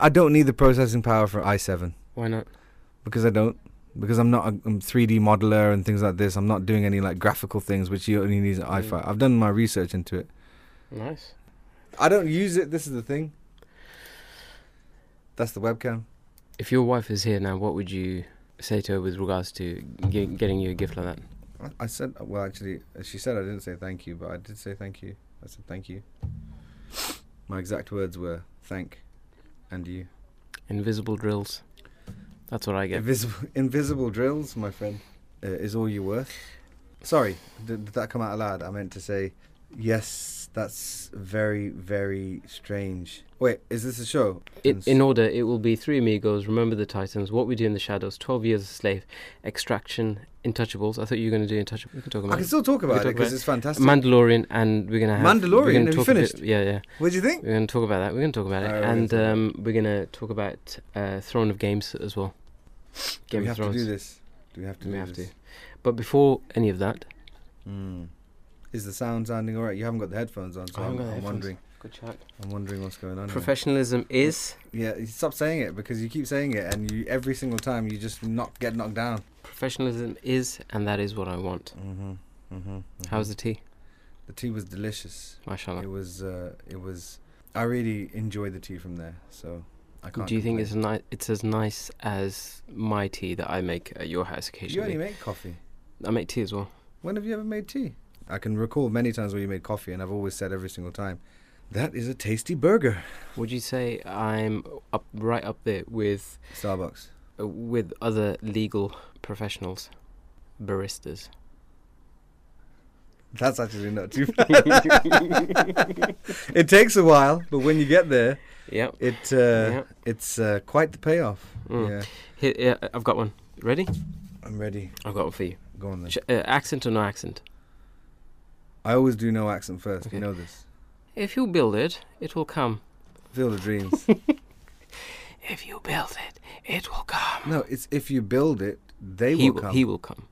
I don't need the processing power for i7 Why not? because I don't. Because I'm not a I'm 3D modeler and things like this. I'm not doing any like graphical things, which you only need an Mm. i5. I've done my research into it. Nice. I don't use it. This is the thing. That's the webcam. If your wife is here now, what would you say to her with regards to ge- getting you a gift like that? I- I said, well, actually, she said I didn't say thank you, but I did say thank you. I said thank you. My exact words were thank and you. Invisible drills. That's what I get. Invisible, invisible drills, my friend, uh, is all you're worth. Sorry, did, did that come out loud? I meant to say, yes, that's very, very strange. Wait, is this a show? In, in order, it will be Three Amigos, Remember the Titans, What We Do in the Shadows, 12 Years a Slave, Extraction, Intouchables. I thought you were going to do Intouchables. We can talk about. I can it. still talk about it because it's fantastic. Mandalorian, and we're going to have. Mandalorian? Have you a bit- finished? yeah, yeah. what do you think? We're going to talk about that. We're going to talk about it. We're and um, we're going to talk about uh, Throne of Games as well. Game we of Thrones. Do we have to do this? Do we have to We do have this? to. But before any of that, Mm. Is the sound sounding alright? You haven't got the headphones on, so I I'm, got the I'm headphones. wondering. good chat. I'm wondering what's going on. here. Professionalism is Yeah, you stop saying it because you keep saying it, and you every single time you just knock get knocked down. professionalism is, and that is what I want. Mm-hmm. Mm-hmm. How's the tea, the tea? Was delicious. mashallah? It was. Uh, it was. I really enjoyed the tea from there, so I can't. Do you think complain. it's ni- It's as nice as my tea that I make at your house occasionally? You occasionally. only make coffee. I make tea as well. When have you ever made tea? I can recall many times where you made coffee, and I've always said every single time, "That is a tasty burger." Would you say I'm up right up there with Starbucks. uh, with other legal professionals, baristas? That's actually not too bad. it takes a while, but when you get there, Yep. it uh, Yeah. it's uh, quite the payoff. Mm. Yeah, Here, yeah, I've got one. Ready? I'm ready. I've got one for you. Go on then. Sh- uh, accent or no accent? I always do no accent first. Okay. You know this. If you build it, it will come. Feel the dreams. If you build it, it will come. no, it's if you build it, they he will come. He will come.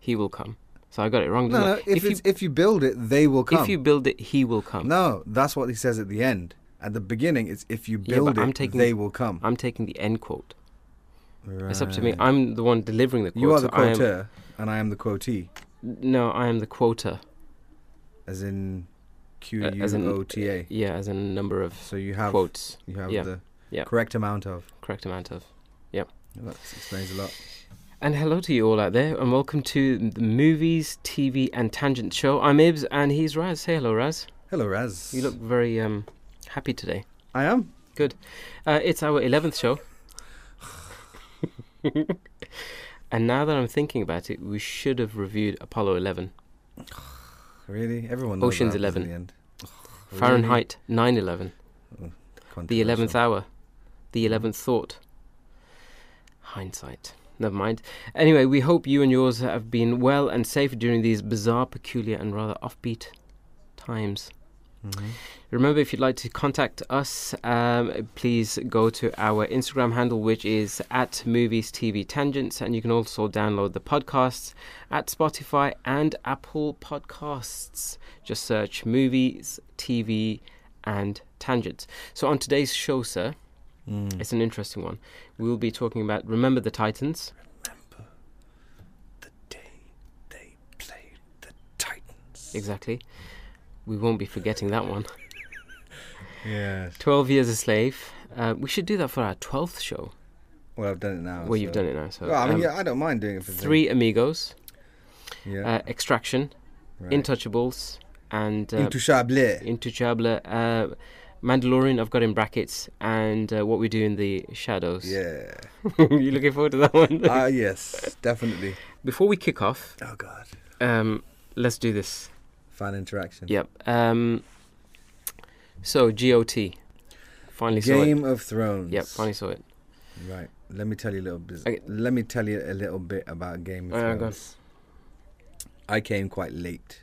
He will come. So I got it wrong. no, no. I? If, you if you build it, they will come. if you build it, he will come. no, that's what he says at the end. At the beginning, it's if you build I'm it, taking- they will come. I'm taking the end quote. It's up to me. I'm the one delivering the quote. you are the so I am- and I am the quotee, no, I am the quota. As in Q U O T A. Yeah, as in a number of So you have quotes. you have yeah, the yeah. correct amount of. Correct amount of. Yep. That explains a lot. And hello to you all out there, and welcome to the Movies, TV, and Tangent Show. I'm Ibs, and he's Raz. Say hello, Raz. Hello, Raz. You look very um, happy today. I am. Uh, it's our 11th show. and now that I'm thinking about it, we should have reviewed Apollo 11, Really, everyone. Knows Ocean's that 11. In the end. Really? Fahrenheit 9 11, mm, the 11th hour, the 11th thought. Hindsight. Never mind. Anyway, we hope you and yours have been well and safe during these bizarre, peculiar, and rather offbeat times. Mhm. Remember, if you'd like to contact us, um, please go to our Instagram handle, which is at Movies TV Tangents, and you can also download the podcasts at Spotify and Apple Podcasts. Just search Movies TV and Tangents. So, on today's show, sir, Mm. it's an interesting one. We will be talking about Remember the Titans. Remember the day they played the Titans. Exactly. We won't be forgetting that one. Yes. 12 Years a Slave. Uh, we should do that for our 12th show. Well, I've done it now. Well, you've done it now. So, Well, I mean, um, yeah, I don't mind doing it for Three Amigos, Yeah. uh, Extraction, right. Intouchables, and uh, Intouchable. Intouchable. Uh, Mandalorian, I've got in brackets, and uh, What We Do in the Shadows. Yeah. you looking forward to that one? Ah, yes, definitely. Before we kick off, Oh God. um, let's do this. Fan interaction. Yep. Um, so, GOT. Finally saw it. Game of Thrones. Yep, finally saw it. Right. Let me tell you a little bit. Okay. Let me tell you a little bit about Game of go on. Thrones. I came quite late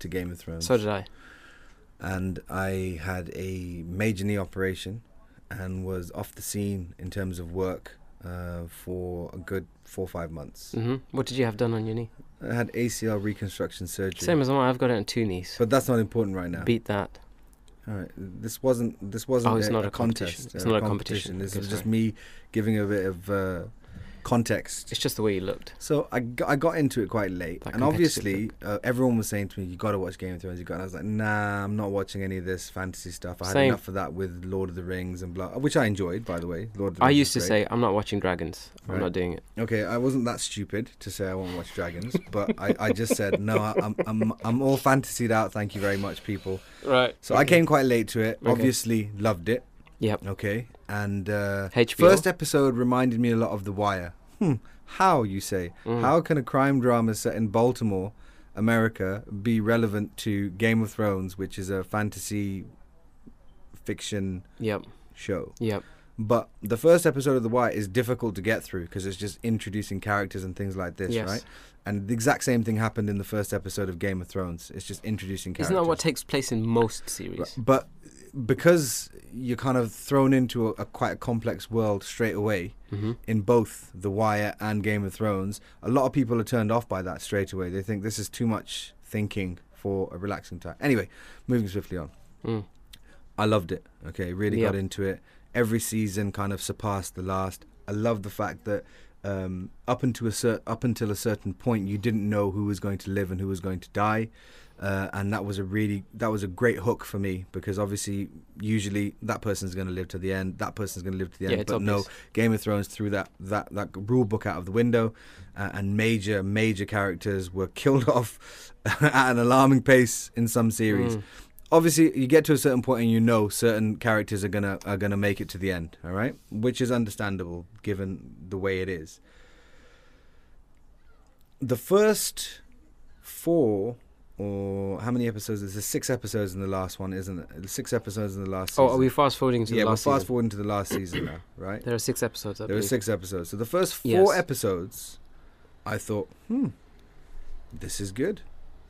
to Game of Thrones. So did I. and I had a major knee operation and was off the scene in terms of work uh, for a good four or five months. hmm What did you have done on your knee? I had ACL reconstruction surgery. Same as mine. I've got it on two knees. but that's not important right now. Beat that. All right. This wasn't. This wasn't. Oh, it's a, not a a competition. contest. It's uh, not a competition. This Okay, is just me giving a bit of uh, context. It's just the way he looked. So I got, I got into it quite late, That and obviously uh, everyone was saying to me, "You got to watch Game of Thrones." You got. And I was like, "Nah, I'm not watching any of this fantasy stuff. I had Same. enough of that with Lord of the Rings and blah, which I enjoyed, by the way. Lord of the I Rings used to great. say, I'm not watching dragons. I'm not doing it. Okay, I wasn't that stupid to say I won't watch dragons, but I, I just said no. I, I'm I'm I'm all fantasied out. Thank you very much, people. Right. So I came quite late to it. Okay. Obviously, loved it. Yep. Okay, and uh, first episode reminded me a lot of The Wire. Hmm. How you say? Mm. How can a crime drama set in Baltimore, America, be relevant to Game of Thrones, which is a fantasy fiction Yep. show? Yep. But the first episode of The Wire is difficult to get through because it's just introducing characters and things like this, Yes. right? And the exact same thing happened in the first episode of Game of Thrones. It's just introducing characters. Isn't that what takes place in most series? But because you're kind of thrown into a, a quite a complex world straight away hmm in both The Wire and Game of Thrones, a lot of people are turned off by that straight away. They think this is too much thinking for a relaxing time. Anyway, moving swiftly on. Mm. I loved it. Okay, really Yeah. got into it. Every season kind of surpassed the last. I love the fact that um, up until a cer- up until a certain point, you didn't know who was going to live and who was going to die, uh, and that was a really that was a great hook for me because obviously usually that person's going to live to the end, that person's going to live to the Yeah, end, but no. Game of Thrones threw that that that rule book out of the window, uh, and major major characters were killed off at an alarming pace in some series Mm. Obviously you get to a certain point and you know certain characters are gonna are gonna make it to the end all right which is understandable given the way it is the first four or how many episodes is there's six episodes in the last one isn't it six episodes in the last season Oh, are we fast forwarding to yeah the we're fast forwarding to the last season now right There are six episodes. I there believe. six episodes so the first four Yes. episodes i thought hmm this is good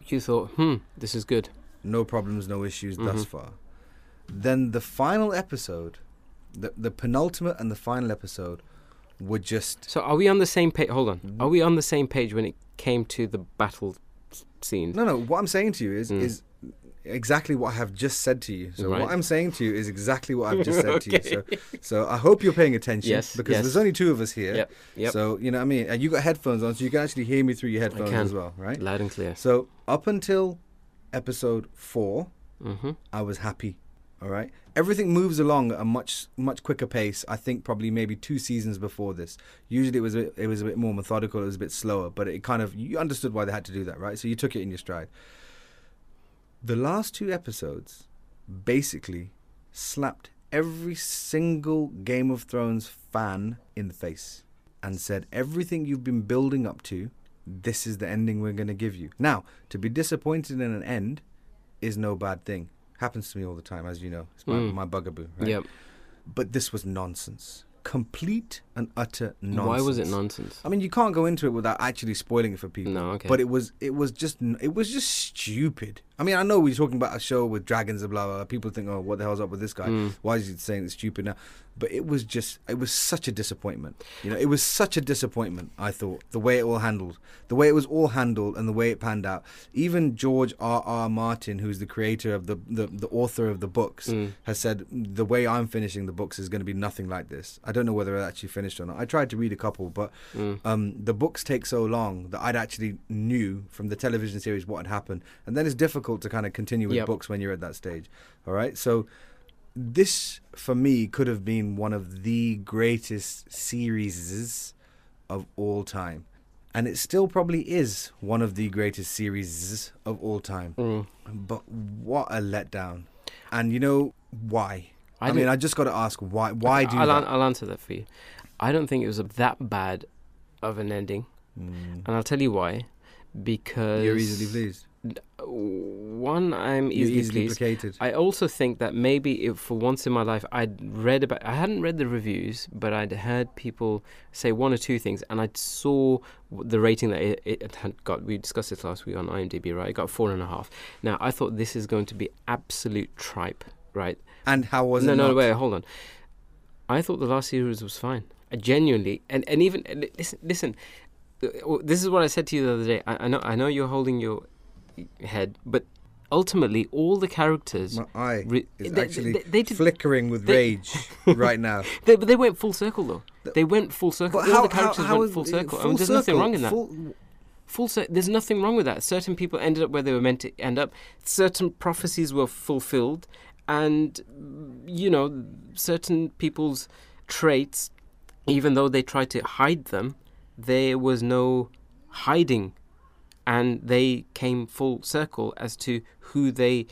You thought, hmm, this is good. No problems, no issues thus Mhm. far. Then the final episode, the the penultimate and the final episode, were just So are we on the same page? Hold on. Are we on the same page when it came to the battle scene? no, no. What I'm saying to you is Mm. is exactly what I have just said to you. So Right. what I'm saying to you is exactly what I've just said to you. So so I hope you're paying attention Yes, because yes. there's only two of us here. Yep. Yep. So you know what I mean, and you got headphones on, so you can actually hear me through your headphones as well, right? Loud and clear. So up until episode four, hmm I was happy. All right. Everything moves along at a much much quicker pace. I think probably maybe two seasons before this. Usually it was a bit, it was a bit more methodical. It was a bit slower, but it kind of you understood why they had to do that, right? So you took it in your stride. The last two episodes basically slapped every single Game of Thrones fan in the face and said everything you've been building up to, this is the ending we're going to give you. Now, to be disappointed in an end is no bad thing. Happens to me all the time, as you know. It's my, Mm. my bugaboo. Right? Yep. But this was nonsense. Complete and utter nonsense. Why was it nonsense? I mean, you can't go into it without actually spoiling it for people. No, okay. But it was, it was just, it was just stupid. I mean, I know we're talking about a show with dragons and blah blah. blah. People think, oh, what the hell's up with this guy? Mm. Why is he saying it's stupid now? But it was just, it was such a disappointment. You know, it was such a disappointment. I thought the way it all handled, the way it was all handled, and the way it panned out. Even George R. R. Martin, who's the creator of the the, the author of the books, Mm. has said the way I'm finishing the books is going to be nothing like this. I don't know whether I actually finished or not. I tried to read a couple, but Mm. um, the books take so long that I'd actually knew from the television series what had happened, and then it's difficult to kind of continue with Yep. books when you're at that stage. All right, so this for me could have been one of the greatest series of all time, and it still probably is one of the greatest series of all time. Mm. But what a letdown! And you know why? I, I mean, I just got to ask why? Why do I'll? I'll answer that for you. I don't think it was a, that bad of an ending, Mm. and I'll tell you why. Because You're easily pleased. One, I'm easily, easily placated. I also think that maybe if for once in my life I'd read about I hadn't read the reviews, but I'd heard people say one or two things, and I saw the rating that it, it had got. We discussed this last week on IMDb, right? It got four and a half. Now I thought this is going to be absolute tripe, right? And how was no, it? no, not? wait, hold on. I thought the last series was fine. I genuinely, and and even listen, listen. uh, This is what I said to you the other day. I, I know, I know you're holding your head, but ultimately all the characters. My eye Re- is they- actually they- they did- flickering with rage right now. They, but they went full circle though. They went full circle. But all how, the characters how, how went full circle. I mean, there's nothing wrong in that. Full- Full cir- There's nothing wrong with that. Certain people ended up where they were meant to end up. Certain prophecies were fulfilled, and you know, certain people's traits, even though they tried to hide them, there was no hiding, and they came full circle as to who they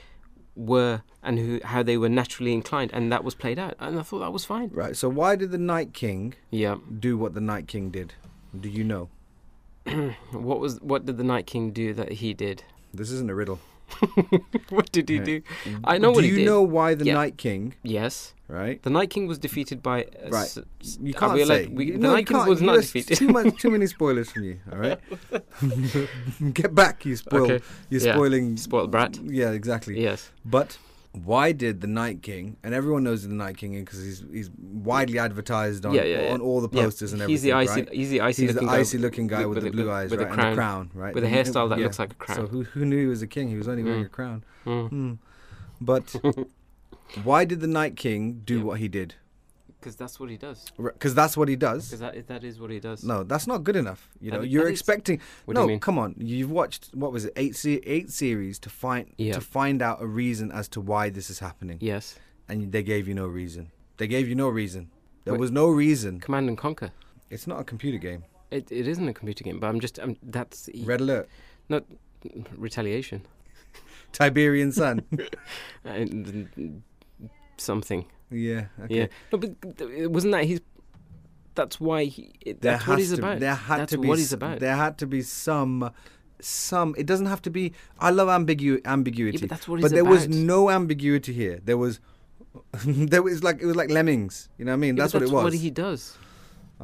were and who how they were naturally inclined, and that was played out. And I thought that was fine. Right. So why did the Night King Yeah. do what the Night King did? Do you know? What was what did the Night King do that he did? This isn't a riddle. what did he Yeah. do? I know do what he did. Do you know why the Yeah. Night King? Yes, Right. the Night King was defeated by. A Right. You uh, can't we allowed- say. we- the no, Night King can't. was not defeated. Too much. Too many spoilers from you. All right. Get back. You spoil. Okay. You're Yeah. spoiling. Spoiled brat. Yeah. Exactly. Yes. But why did the Night King? And everyone knows who the Night King because he's he's widely advertised on Yeah, yeah, yeah. on all the posters and he's everything. the icy, right? he's the icy He's the looking icy guy looking guy with, the blue eyes, with right? And crown. the crown, right? with a hairstyle that looks like a crown. So who who knew he was a king? He was only wearing Mm. a crown. Mm. Hmm. But why did the Night King do what he did? Because that's what he does. Because that's what he does. Because that, that is what he does. No, that's not good enough. You know, i- you're expecting. No, you come on. You've watched what was it? Eight se- eight series to find Yeah. to find out a reason as to why this is happening, Yes. and they gave you no reason. They gave you no reason. There Wait. was no reason. Command and Conquer. It's not a computer game. It, it isn't a computer game, but I'm just I'm, that's Red Alert, Not mm, retaliation. Tiberian Sun. Uh, and something. Yeah. Okay. Yeah. No, but wasn't that his? That's why he. it- There That's what he's to, about. There had That's to be. what he's about. There had to be some. Some. It doesn't have to be. I love ambigu- ambiguity. Yeah, but that's what he's but there about. was no ambiguity here. There was. there was like it was like lemmings. You know what I mean? Yeah, that's but what it was. What he does,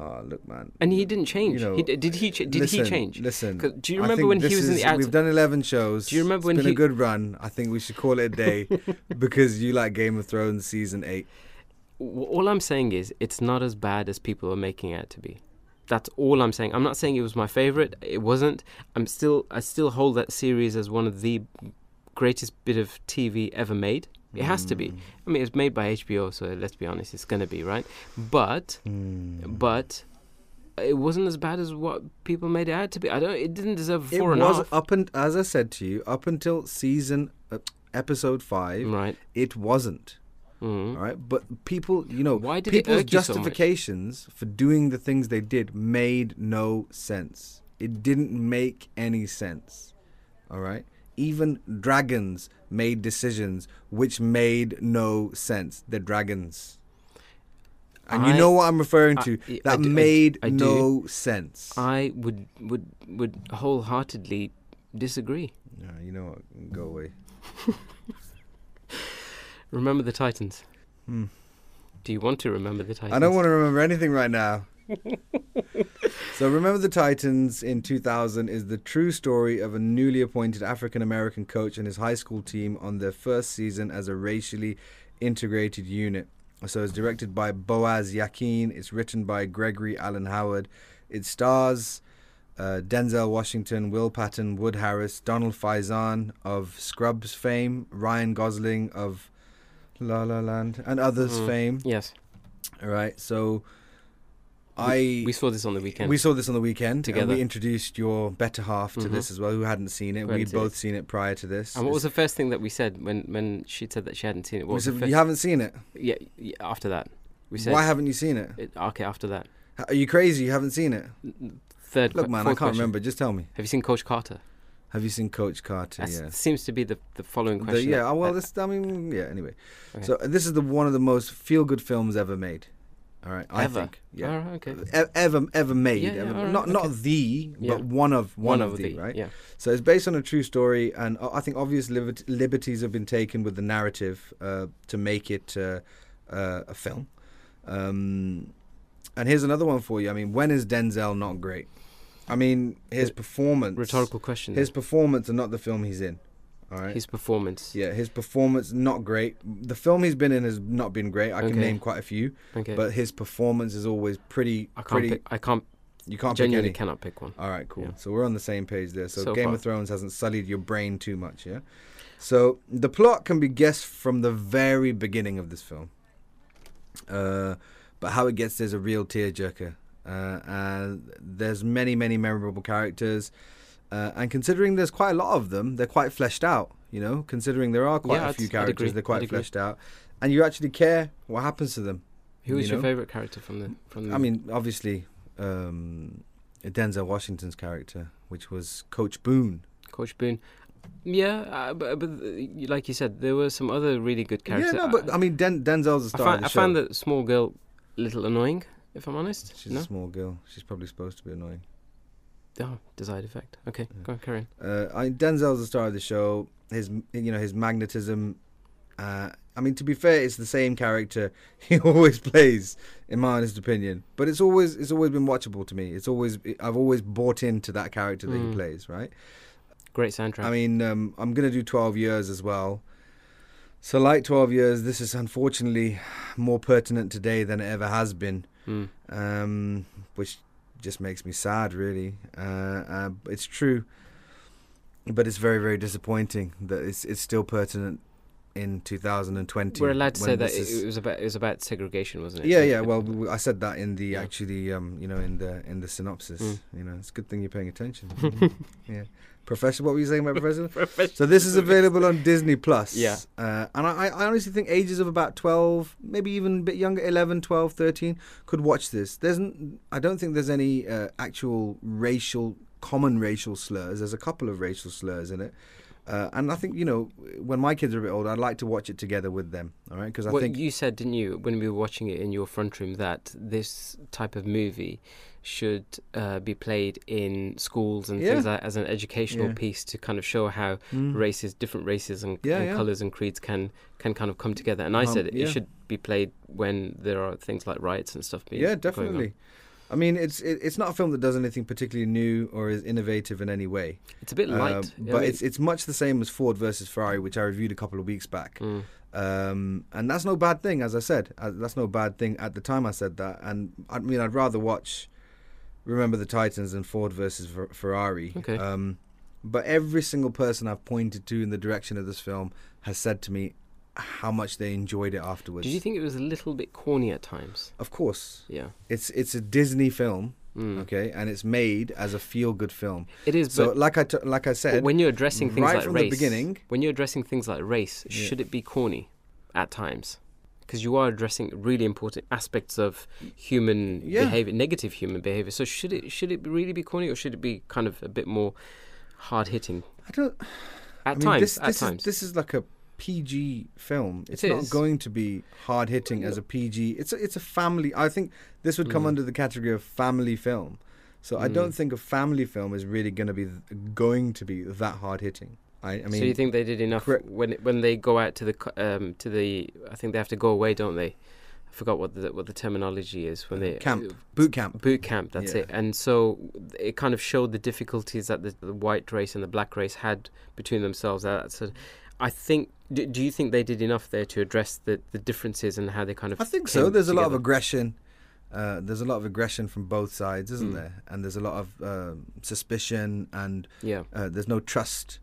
Oh, look, man. and he didn't change. You know, he, did he? Ch- did listen, he change? Listen. do you remember when he was in the We've done eleven shows. Do you remember it's when been he- a good run. I think we should call it a day because you like Game of Thrones season eight. All I'm saying is it's not as bad as people are making it to be. That's all I'm saying. I'm not saying it was my favorite. It wasn't. I'm still. I still hold that series as one of the greatest bit of TV ever made. It has to Mm. be. I mean, it's made by HBO, so let's be honest, it's gonna be right. But Mm. but it wasn't as bad as what people made it out to be. I don't. It didn't deserve a It and a was half. up and as I said to you, up until season uh, episode five, Right. it wasn't. Mm. All right, but people, you know, Why did people's you so justifications for doing the things they did made no sense. It didn't make any sense. All right, even dragons made decisions which made no sense. They're dragons, and you know what I'm referring I- to. I- I that do- made I do. no sense. I would would would wholeheartedly disagree. You know what? Go away. Remember the Titans. Hmm. Do you want to remember the Titans? I don't want to remember anything right now. so, Remember the Titans in 2000 is the true story of a newly appointed African American coach and his high school team on their first season as a racially integrated unit. So, it's directed by Boaz Yakin. It's written by Gregory Allen Howard. It stars uh, Denzel Washington, Will Patton, Wood Harris, Donald Faison of Scrubs fame, Ryan Gosling of La La Land, and others Mm. fame. Yes, All right, so I we saw this on the weekend. we saw this on the weekend and Together. we introduced your better half to Mhm. this as well, who hadn't seen it. We'd both it. seen it prior to this. and what was the first thing that we said when when she said that she hadn't seen it? What was the said, you haven't seen it? yeah, yeah, after that, we said. Why haven't you seen it? it, okay, after that. Are you crazy? You haven't seen it? Third. Look, man, I can't question. remember. Just tell me. Have you seen Coach Carter? Have you seen Coach Carter? That yeah. seems to be the the following The- question. yeah. that- oh, well, this. I mean, yeah. Anyway, Okay. so uh, this is the one of the most feel-good films ever made. All right, I Ever? think. Yeah. Alright, okay. E- ever ever made Yeah, yeah, ever- alright, not not okay. the Yeah. but one of one, One of, the, right Yeah. So it's based on a true story, and I think obvious libert- liberties have been taken with the narrative uh, to make it uh, uh, a film. Um, and here's another one for you. I mean, when is Denzel not great? I mean, his performance. Rhetorical question. His performance and not the film he's in. All right. His performance. yeah, his performance not great. The film he's been in has not been great. I can name quite a few, Okay. but his performance is always pretty. I can't. pretty. Pick, I can't. you can't pick genuinely any. cannot pick one. All right, cool. Yeah. So we're on the same page there. So, So Game far. of Thrones hasn't sullied your brain too much, yeah? So the plot can be guessed from the very beginning of this film. Uh, but how it gets there's a real tearjerker. Uh, and there's many, many memorable characters. Uh, and considering there's quite a lot of them, they're quite fleshed out. You know, considering there are quite Yeah, a few I'd characters, they're quite fleshed out, and you actually care what happens to them. Who was you your know? favorite character from the from the? I mean, obviously, um, Denzel Washington's character, which was Coach Boone. Coach Boone. Yeah, uh, but, but uh, like you said, there were some other really good characters. Yeah, no, but I mean, Den- Denzel's the I, star found, of the I found the small girl a little annoying, if I'm honest. She's no? a small girl. She's probably supposed to be annoying. Oh, desired effect. Okay, Yeah. go on, carry on. Uh, I, Denzel's the star of the show. His, you know, his magnetism. Uh, I mean, to be fair, it's the same character he always plays, in my honest opinion. But it's always, it's always been watchable to me. It's always, I've always bought into that character that Mm. he plays. Right. Great soundtrack. I mean, um, I'm gonna do 12 years as well. So, like 12 years, this is unfortunately more pertinent today than it ever has been, Mm. um, which just makes me sad, really. Uh, uh, it's true, but it's very, very disappointing that it's it's still pertinent in 2020. We're allowed to say that is- it was about it was about segregation, wasn't it? yeah, yeah. Well, I said that in the Yeah. actually, um, you know, in the in the synopsis. Mm. You know, it's a good thing you're paying attention. yeah, professor. What were you saying about professor? So this is available on Disney Plus. Yeah. Uh, and I, I honestly think ages of about 12, maybe even a bit younger, 11, 12, 13, could watch this. There's, n- I don't think there's any uh, actual racial, common racial slurs. There's a couple of racial slurs in it. Uh, and I think, you know, when my kids are a bit older, I'd like to watch it together with them. All right. Because I well, think. you said, didn't you, when we were watching it in your front room, that this type of movie should uh, be played in schools and Yeah. things like as an educational Yeah. piece to kind of show how Mm. races, different races and, Yeah, and yeah. colours and creeds can can kind of come together. And I Um, said yeah. it should be played when there are things like riots and stuff. Being Yeah, definitely. I mean, it's it, it's not a film that does anything particularly new or is innovative in any way. It's a bit light, Um, I but mean- it's it's much the same as Ford versus Ferrari, which I reviewed a couple of weeks back. Mm. Um, and that's no bad thing, as I said. Uh, that's no bad thing at the time I said that. And I mean, I'd rather watch Remember the Titans and Ford versus Fer- Ferrari. Okay. Um, but every single person I've pointed to in the direction of this film has said to me how much they enjoyed it afterwards. Did you think it was a little bit corny at times? Of course, Yeah. it's it's a Disney film, Mm. okay, and it's made as a feel-good film. It is, So, but, like I t- like I said, when you're addressing things right like from race, the beginning, when you're addressing things like race, Yeah. should it be corny at times? Because you are addressing really important aspects of human Yeah. behavior, negative human behavior. So should it should it really be corny, or should it be kind of a bit more hard hitting I don't. at I mean, times? this, at this times, is this is like a PG film. It It's not going to be hard hitting as a PG. It's a, it's a family. I think this would come Mm. under the category of family film. So I Mm. don't think a family film is really going to be going to be that hard hitting. I, I mean, so you think they did enough when when they go out to the um, to the? I think they have to go away, don't they? I forgot what the what the terminology is when they Camp. boot camp. boot camp that's Yeah. it and so it kind of showed the difficulties that the, the white race and the black race had between themselves that's a, i think do, do you think they did enough there to address the, the differences and how they kind of I think so. There's a lot of aggression. Uh, there's a lot of aggression from both sides, isn't Mm. there? And there's a lot of um suspicion, and yeah uh, there's no trust.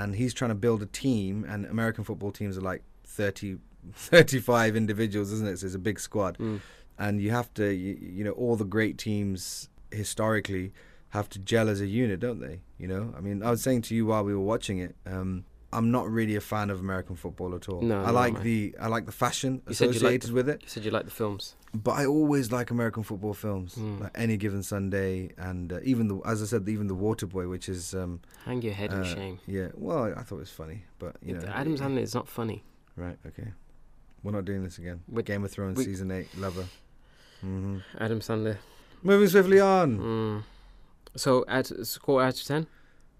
And he's trying to build a team, and American football teams are like 30, 35 individuals, isn't it? So it's a big squad. Mm. and you have to you, you know all the great teams historically have to gel as a unit don't they you know i mean i was saying to you while we were watching it um i'm not really a fan of american football at all. No, i like the i like the fashion You associated with it. you said you like the films. But i always like american football films Mm. like any given sunday and uh, even the as i said even the waterboy which is um hang your head in uh, shame. yeah well i thought it was funny but you know. Adam sandler is not funny. Right okay. We're not doing this again. We're, game of thrones we- season 8 lover. Hmm adam sandler. Moving swiftly on. Mm. so at score out of 10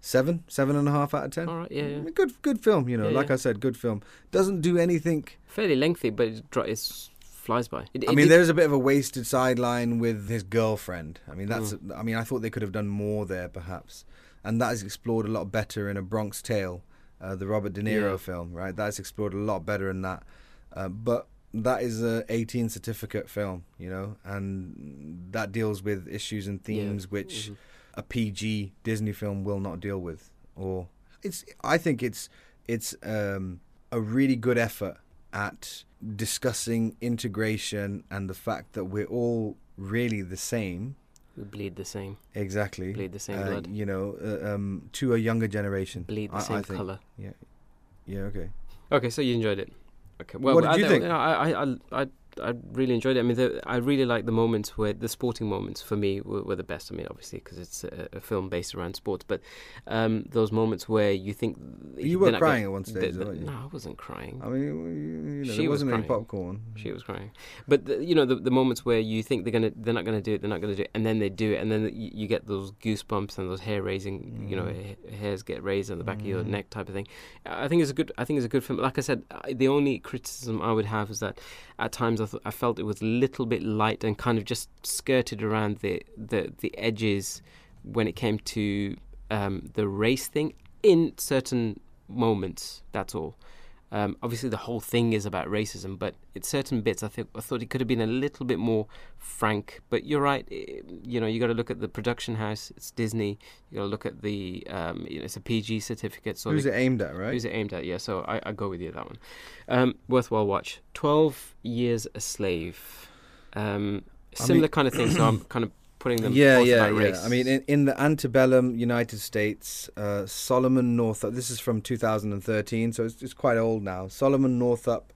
Seven, seven and a half out of ten. all right yeah, yeah. Good, good film. You know, Yeah, like yeah. I said, good film. Doesn't do anything. fairly lengthy but it, dri- it flies by it, I mean, did- there's a bit of a wasted sideline with his girlfriend. I mean, that's. Mm. I mean, I thought they could have done more there, perhaps, and that is explored a lot better in a Bronx Tale, uh, the Robert De Niro film. Right, that's explored a lot better in that. Uh, but that is a 18 certificate film, you know, and that deals with issues and themes which Mhm. A PG Disney film will not deal with, or it's. I think it's it's um, a really good effort at discussing integration and the fact that we're all really the same. We bleed the same. Exactly. Bleed the same Uh, blood. You know, uh, um, to a younger generation. Bleed the I- I same think. color. Yeah. Yeah. Okay. Okay, so you enjoyed it. Okay. Well, What did I, you I- think? I, I, I, I, really enjoyed it. I mean, the, I really like the moments where the sporting moments for me were, were the best. I mean, obviously because it's a, a film based around sports, but um, those moments where you think You were crying gonna- at one stage, weren't you? No, I wasn't crying. I mean, you know, She was wasn't any crying. popcorn. She was crying, but the, you know the, the moments where you think they're gonna they're not gonna do it, they're not gonna do it, and then they do it, and then you, you get those goosebumps and those hair raising, you know, Mm. ha- hairs get raised on the back of your Mm. neck type of thing. I think it's a good I think it's a good film. Like I said, I, the only criticism I would have is that at times I, th- I felt it was a little bit light and kind of just skirted around the the, the edges when it came to um, the race thing in certain moments. That's all. Um, obviously, the whole thing is about racism, but at certain bits, I think I thought it could have been a little bit more frank. But you're right. eh, You know, you got to look at the production house. It's Disney. You got to look at the. Um, you know, it's a PG certificate. So Who's it aimed at, right? Who's it aimed at? Yeah, so I, I go with you that one. Um, worthwhile watch. Twelve Years a Slave. Um, I similar mean- kind of thing. So I'm kind of putting them. yeah, yeah, yeah. I mean, in, in the antebellum United States, uh, Solomon Northup. This is from 2013, so it's, it's quite old now. Solomon Northup,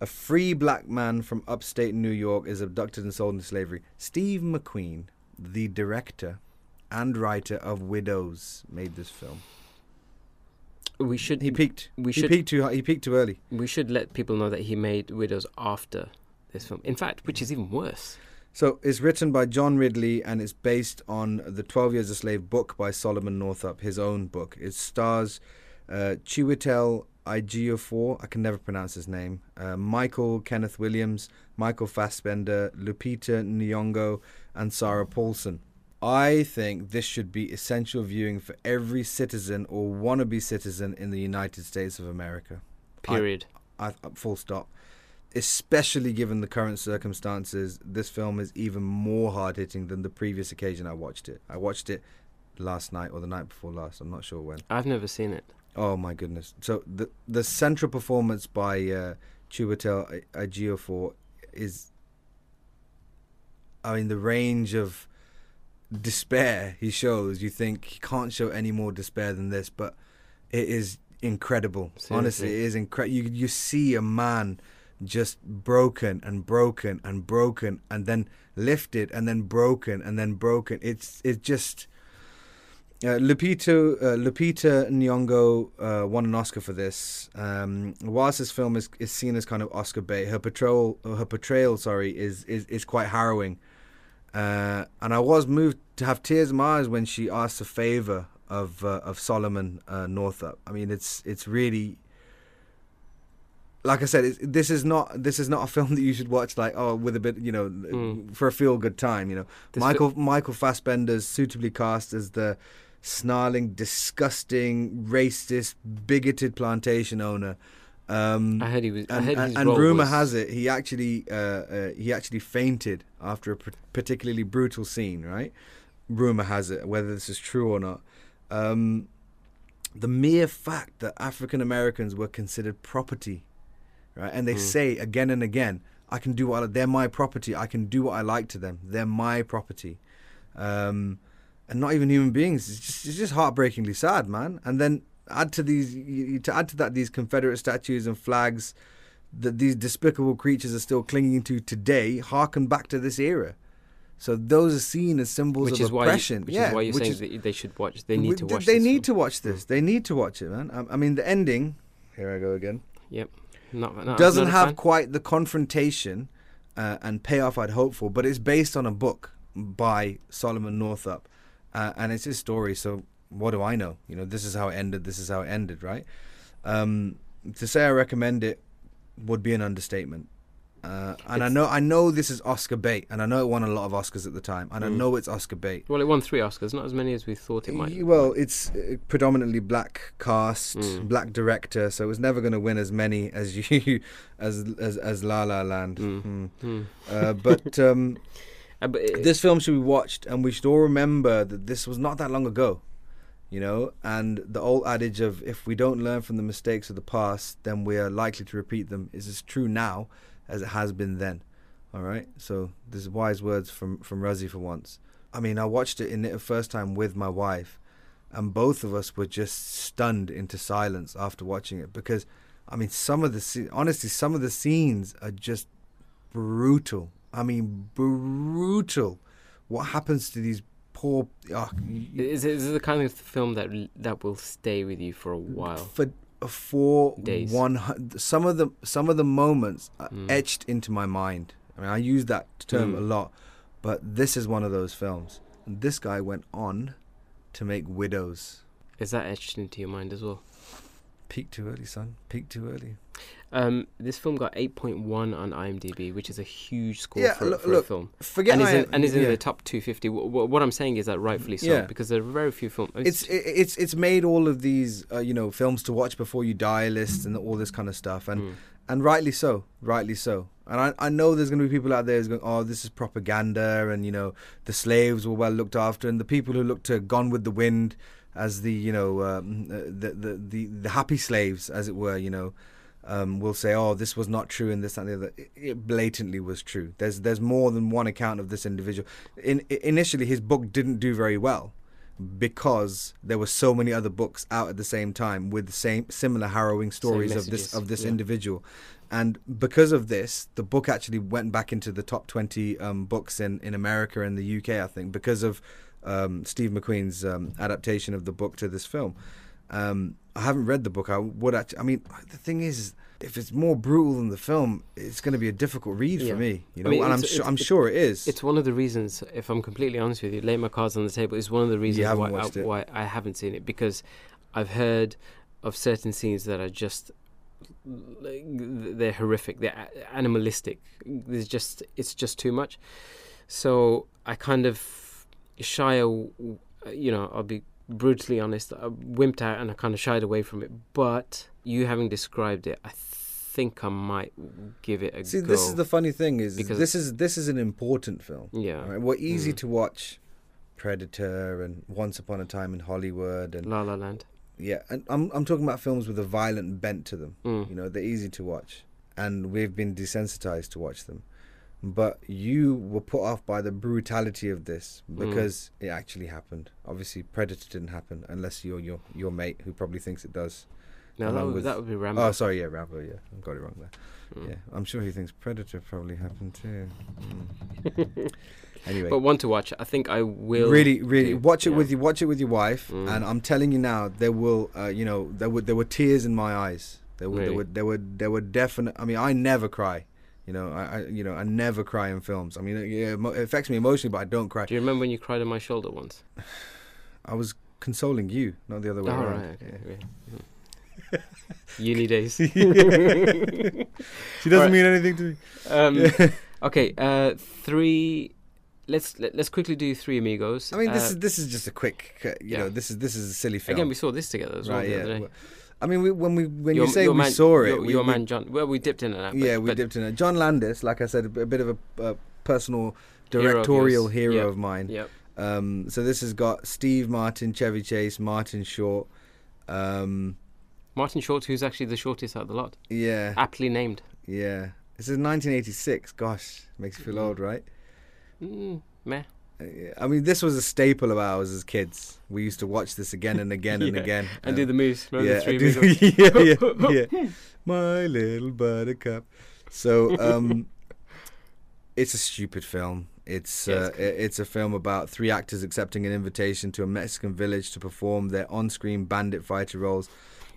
a free black man from upstate New York, is abducted and sold into slavery. Steve McQueen, the director and writer of Widows, made this film. we should He peaked. we he should peaked too. He peaked too early. we should let people know that he made Widows after this film. In fact, which is even worse. So it's written by John Ridley and it's based on the 12 Years a Slave book by Solomon Northup, his own book. It stars uh, Chiwetel Ejiofor, I can never pronounce his name, uh, Michael Kenneth Williams, Michael Fassbender, Lupita Nyong'o, and Sarah Paulson. I think this should be essential viewing for every citizen or wannabe citizen in the United States of America. Period. I, I- full stop. Especially given the current circumstances, this film is even more hard hitting than the previous occasion I watched it. I watched it last night or the night before last. I'm not sure when. I've never seen it. Oh my goodness! So the the central performance by uh, Chiwetel Ejiofor is, I mean, the range of despair he shows. You think he can't show any more despair than this, but it is incredible. Honestly, it is incredible. You you see a man just broken and broken and broken and then lifted and then broken and then broken. It's it's just. Uh, Lupita uh, Lupita Nyong'o uh, won an Oscar for this. Um, whilst this film is, is seen as kind of Oscar bait, her portrayal her portrayal sorry is is, is quite harrowing. Uh, and I was moved to have tears in my eyes when she asked a favor of uh, of Solomon uh, Northup. I mean, it's it's really like I said, it's, this is not this is not a film that you should watch like oh with a bit you know Mm. for a feel good time. You know, This fi- Michael Michael Fassbender's suitably cast as the snarling, disgusting, racist, bigoted plantation owner. Um, I heard he was. I and heard and, and rumor was- has it he actually uh, uh, he actually fainted after a par- particularly brutal scene. Right? Rumor has it whether this is true or not. Um, the mere fact that African Americans were considered property, right? And they Mm. say again and again, "I can do what I, they're my property. I can do what I like to them. They're my property." Um, and not even human beings. It's just, it's just heartbreakingly sad, man. And then add to these, you, to add to that, these Confederate statues and flags that these despicable creatures are still clinging to today, harken back to this era. So those are seen as symbols Which of is why. You, oppression. which yeah, is why you're saying is- they should watch. They need to watch. They this need film. to watch this. They need to watch it, man. I, I mean, the ending. Here I go again. Not, not, doesn't not have quite the confrontation uh, and payoff I'd hoped for, but it's based on a book by Solomon Northup, uh, and it's his story. So what do I know? You know, this is how it ended. This is how it ended, right? Um, to say I recommend it would be an understatement. Uh, and I know, I know this is Oscar bait, and I know it won a lot of Oscars at the time, and I Mm. know it's Oscar bait. Well, it won three Oscars, not as many as we thought it might. Well, it's uh, predominantly black cast, Mm. black director, so it was never going to win as many as you as as as La La Land. Mm. Mm. Hmm. Uh, but um, Uh, but it- this film should be watched, and we should all remember that this was not that long ago. you know. And the old adage of if we don't learn from the mistakes of the past, then we are likely to repeat them is as true now as it has been then. All right. So this is wise words from from Razi for once. I mean, I watched it in it the first time with my wife, and both of us were just stunned into silence after watching it because, I mean, some of the honestly, some of the scenes are just brutal. I mean, brutal. What happens to these poor? Oh, Is it, is it the kind of film that that will stay with you for a while? for for Days. one some of the some of the moments are Mm. etched into my mind. I mean, I use that term Mm. a lot, but this is one of those films. And this guy went on to make Widows. Is that etched into your mind as well? Peak too early, son. Peak too early. Um, this film got 8.1 on IMDb, which is a huge score Yeah, for, look- for a look, film. Forget and is, in, and is in yeah. the top 250. What, what I'm saying is that rightfully so, Yeah. because there are very few films. it's it, it's it's made all of these uh, you know films to watch before you die lists and all this kind of stuff and Mm. and rightly so rightly so and I, I know there's going to be people out there who's going oh this is propaganda and you know the slaves were well looked after and the people who looked to Gone with the Wind as the you know um, uh, the, the the the happy slaves as it were you know um, will say oh this was not true and this and the other. It, it blatantly was true. There's there's more than one account of this individual. In initially his book didn't do very well because there were so many other books out at the same time with the same similar harrowing stories of this of this yeah. individual. And because of this the book actually went back into the top 20 um, books in, in america and the uk i think because of um, steve mcqueen's um, adaptation of the book to this film. Um, i haven't read the book i would actually i mean the thing is if it's more brutal than the film it's going to be a difficult read Yeah. for me you I know mean, and i'm sure i'm sure it is It's one of the reasons, if I'm completely honest with you, lay my cards on the table. It's one of the reasons why uh, I, why I haven't seen it because I've heard of certain scenes that are just like, they're horrific. They're animalistic. There's just it's just too much. So I kind of shy. You know, I'll be brutally honest. I wimped out and I kind of shied away from it. But you having described it, I think I might give it a see go. this is the funny thing is Because- this is this is an important film yeah. Right, we're easy Mm. to watch Predator and Once Upon a Time in Hollywood and La La Land. yeah, and I'm I'm talking about films with a violent bent to them. Mm. You know, they're easy to watch, and we've been desensitized to watch them. But you were put off by the brutality of this Mm. because it actually happened. Obviously, Predator didn't happen unless you're your your mate who probably thinks it does. No, that would, with- that would be Rambo. Oh, sorry, yeah, Rambo. Yeah, I got it wrong there. Mm. Yeah, I'm sure he thinks Predator probably happened too. Mm. anyway, But one to watch. I think I will. really really do, watch it yeah. with you watch it with your wife Mm. and i'm telling you now there will uh, you know there were there were tears in my eyes there were there were there were there were definite i mean i never cry you know i, I you know i never cry in films i mean it, it affects me emotionally but i don't cry Do you remember when you cried on my shoulder once? i was consoling you not the other way Oh, around right, okay. yeah. Uni days. she doesn't Alright. mean anything to me Um, okay, uh, three. Let's let, let's quickly do three amigos. i mean this Uh, is this is just a quick uh, you yeah. know this is this is a silly film again. We saw this together as well right the yeah other day. Well, i mean we, when we when Your- you say we man, saw it Your, we, your we- man John. Well, we dipped in out. but- yeah, we dipped in it. John Landis, like I said, a, bit- of a, a personal Hero of directorial hero Yep. of mine. Yep. Um, so this has got Steve Martin, Chevy Chase, Martin Short. Um, Martin Short, who's actually the shortest out of the lot, yeah, aptly named. yeah. This is 1986. Gosh, makes you feel Mhm. old, right? Mm, meh. Yeah. I mean, this was a staple of ours as kids. We used to watch this again and again and again. And do Um, the moves. Remember yeah, the three do- amigos? yeah, yeah, yeah. My little buttercup. So, um, it's a stupid film. It's Yeah, uh, it's a film about three actors accepting an invitation to a Mexican village to perform their on-screen bandit fighter roles,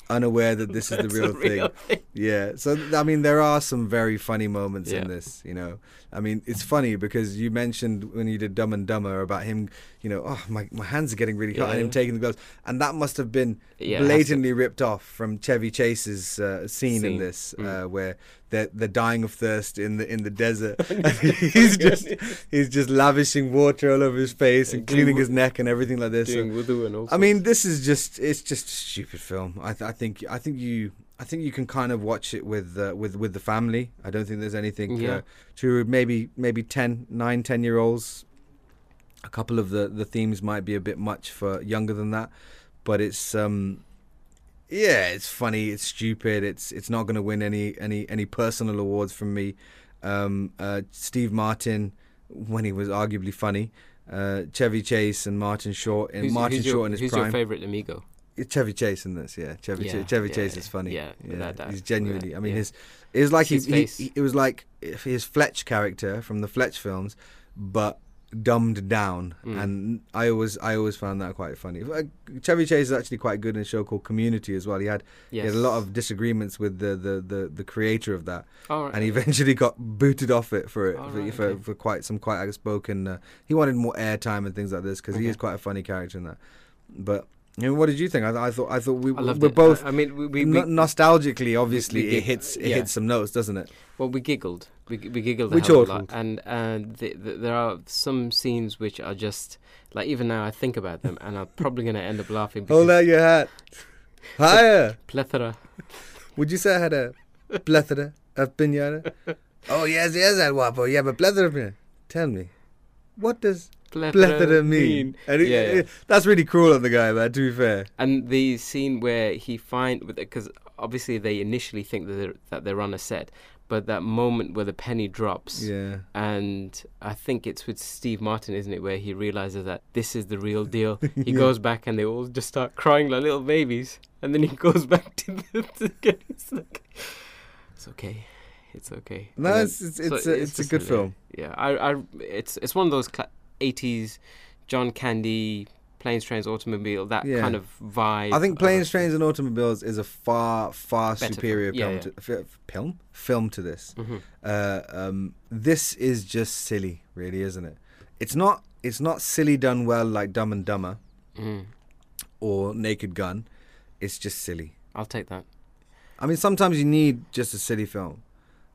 unaware that this is the real thing. thing. Yeah. So I mean, there are some very funny moments Yeah. in this. You know, I mean, it's funny because you mentioned when you did Dumb and Dumber about him. You know, oh my my hands are getting really hot, and Yeah. him taking the gloves, and that must have been Yeah, it to- blatantly ripped off from Chevy Chase's uh, scene, in this, Mm. uh, where they're they're dying of thirst in the in the desert. He's just he's just lavishing water all over his face and cleaning his neck and everything like this. So- wudu and all. I mean, this is just it's just a stupid film. I, th- I think I think you I think you can kind of watch it with uh, with with the family. I don't think there's anything Yeah. uh, to maybe maybe 10, 9, 10 year olds. A couple of the the themes might be a bit much for younger than that, but it's um, yeah, it's funny, it's stupid, it's it's not going to win any any any personal awards from me. Um, uh, Steve Martin, when he was arguably funny, uh, Chevy Chase and Martin Short, and Who's, Martin who's Short your, in his who's prime. your favorite amigo? Chevy Chase in this, yeah. Chevy Yeah, Chase, Chevy yeah, Chase is funny. Yeah, that- that- he's genuinely. I mean, yeah. his it was like he, he, he- it was like his Fletch character from the Fletch films, but dumbed down. Mm. And I always I always found that quite funny. Uh, Chevy Chase is actually quite good in a show called Community as well. He had Yes. he had a lot of disagreements with the the the, the creator of that, All right. and he eventually got booted off it for it Oh, for, right, for, okay. for quite some quite outspoken. Uh, he wanted more airtime and things like this because he is quite a funny character in that. But you what did you think? I, I thought I thought we I we're it. both I, I mean, we, we, no- nostalgically. Obviously, we it hits it yeah. hits some notes, doesn't it? well, we giggled. We we giggled We chortled. and and the, the, there are some scenes which are just like even now I think about them, and I'm probably going to end up laughing Hold out your hat. Higher. plethora. Would you say I had a plethora of pinata? oh yes, yes, El Guapo. Yeah, but plethora of pinata. Tell me, what does plethora mean? And it- Yeah, yeah. it- that's really cruel of the guy, man. To be fair. And the scene where he find because obviously they initially think that they're, that they're on a set, but that moment where the penny drops, Yeah. and I think it's with Steve Martin, isn't it, where he realizes that this is the real deal. He Yeah. goes back and they all just start crying like little babies, and then he goes back to the. To get, it's like, it's okay, it's okay. No, then- it's it's so it's, a, it's a good film. Yeah, I, I, it's it's one of those cla 80s John Candy, planes, trains, automobile, that Yeah. kind of vibe. I think Planes. Trains, and Automobiles is a far far Better film. superior Yeah, film, yeah. To, film film to this. Mhm. uh, um, this is just silly, really, isn't it? It's not. It's not silly done well like Dumb and Dumber Mhm. or Naked Gun. It's just silly. I'll take that. I mean, sometimes you need just a silly film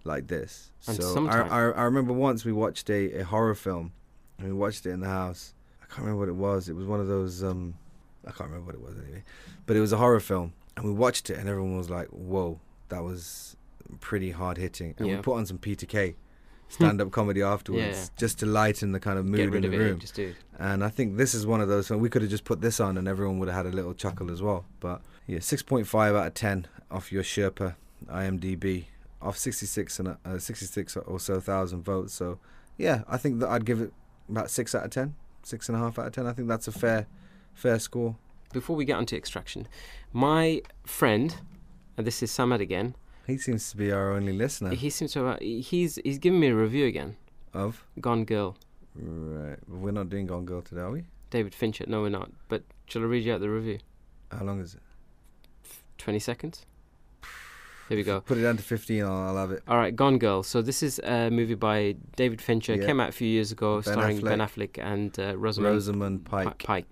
like this. And so I, I, I remember once we watched a, a horror film, and we watched it in the house. I can't remember what it was. It was one of those. Um, I can't remember what it was anyway, but it was a horror film, and we watched it, and everyone was like, "Whoa, that was pretty hard hitting." And Yeah. we put on some Peter Kay stand up comedy afterwards, Yeah. just to lighten the kind of mood in the room. Just do. it. And I think this is one of those. We could have just put this on, and everyone would have had a little chuckle as well. But yeah, six point five out of ten off your Sherpa IMDb, off sixty six and uh, sixty six or so thousand votes. So yeah, I think that I'd give it about six out of ten, six and a half out of ten. I think that's a fair, fair score. Before we get onto extraction, my friend, and this is Samad again. He seems to be our only listener He seems to have, he's he's giving me a review again. of. Gone Girl, Right, we're not doing Gone Girl today, are we? David Fincher. No, we're not. But shall I read you out the review? How long is it? Twenty seconds. Here we go. Put it down to fifteen. I'll, I'll have it. All right, Gone Girl. So this is a movie by David Fincher. Yeah. Came out a few years ago, Ben starring Ben Affleck. Affleck and uh, Rosamund Rosamund Pi- Pike. Pike.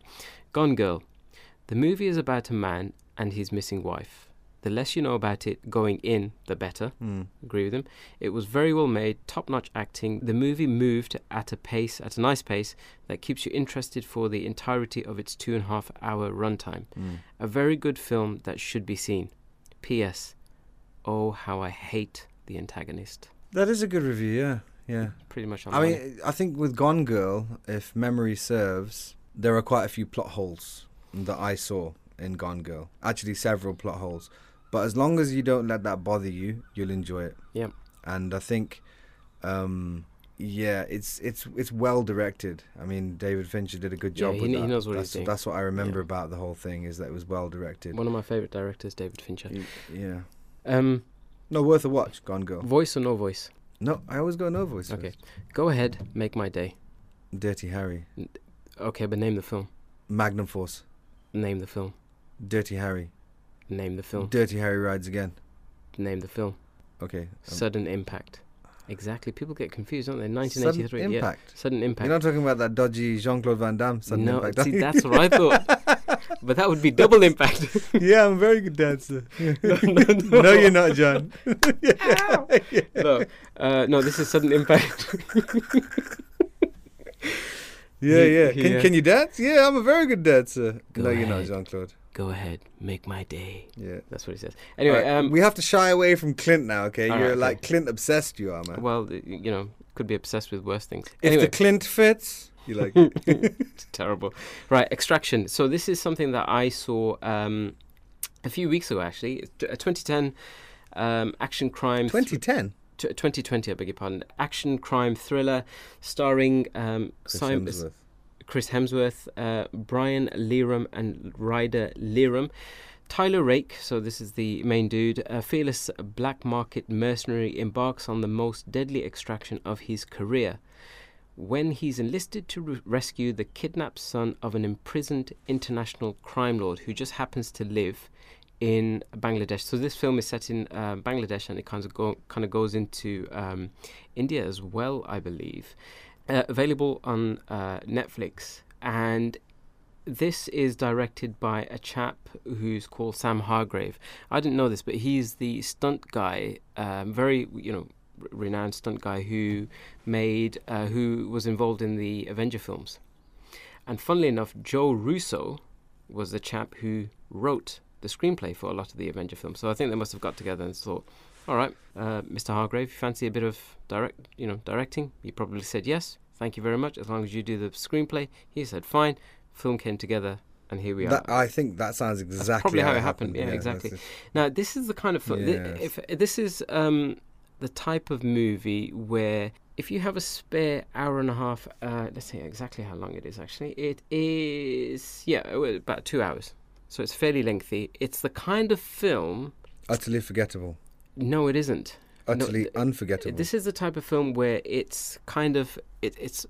Gone Girl. The movie is about a man and his missing wife. The less you know about it going in, the better. Hmm. Agree with him. It was very well made, top notch acting. The movie moved at a pace, at a nice pace, that keeps you interested for the entirety of its two and a half hour runtime. Hmm. A very good film that should be seen. P.S. Oh, how I hate the antagonist. That is a good review. Yeah, yeah. Pretty much I mean, I think with Gone Girl, if memory serves, there are quite a few plot holes that I saw in Gone Girl. Actually, several plot holes. But as long as you don't let that bother you, you'll enjoy it. Yep. And I think, um, yeah, it's it's it's well directed. I mean, David Fincher did a good Yeah, job he with that. he knows what that's, he's doing. That's what I remember Yeah. about the whole thing is that it was well directed. One of my favorite directors, David Fincher. Yeah. Um, No, worth a watch. Gone Girl. voice or no voice? No, I always go no voice. Okay. first. Go ahead, make my day. Dirty Harry. Okay, but name the film. Magnum Force. Name the film. Dirty Harry. Name the film. Dirty Harry rides again. Name the film. Okay. um, Sudden Impact. Exactly. People get confused, don't they? sudden 1983. Yeah. impact. Sudden Impact. You're not talking about that dodgy Jean Claude Van Damme sudden no, impact. see, that's what I thought. but that would be double impact. yeah, I'm a very good dancer. no, no, no, you're not, John. no, uh, no, this is Sudden Impact. Yeah, yeah. Can, uh, can you dance? Yeah, I'm a very good dancer. Go no, you're not, ahead. Jean Claude. Go ahead, make my day. Yeah. That's what he says. Anyway, Alright, um, we have to shy away from Clint now, okay? You're right, okay. like Clint obsessed, you are, man. well, you know, could be obsessed with worse things. if Anyway, the Clint fits, You like it? It's terrible. Right, Extraction. So this is something that I saw um, a few weeks ago, actually. T- a 2010 um, action crime. thr- 2010. t- 2020, I beg your pardon. Action crime thriller starring um, Chris Sim- Hemsworth. Chris Hemsworth, uh, Brian Leram, and Ryder Leram. Tyler Rake, so this is the main dude, a fearless black market mercenary, embarks on the most deadly extraction of his career. When he's enlisted to re- rescue the kidnapped son of an imprisoned international crime lord who just happens to live in Bangladesh. So this film is set in uh, Bangladesh, and it kind of go kind of goes into um, India as well, I believe. Uh, available on uh, Netflix, and this is directed by a chap who's called Sam Hargrave. I didn't know this, but he's the stunt guy, um, very you know renowned stunt guy who made uh, who was involved in the Avenger films. And funnily enough, Joe Russo was the chap who wrote the screenplay for a lot of the Avenger films. So I think they must have got together and thought, "All right, uh, Mr. Hargrave, you fancy a bit of direct, you know, directing?" He probably said yes. Thank you very much. As long as you do the screenplay, he said fine. Film came together, and here we are. That, I think that sounds exactly probably how it it happened, yeah, exactly. that's Now, this is the kind of film. Yes. if this is um, the type of movie where if you have a spare hour and a half, uh, let's see exactly how long it is. Actually, it is yeah, uh, about two hours. So it's fairly lengthy. It's the kind of film. Utterly forgettable. No, it isn't. No, Utterly th- unforgettable. This is the type of film where it's kind of it, it's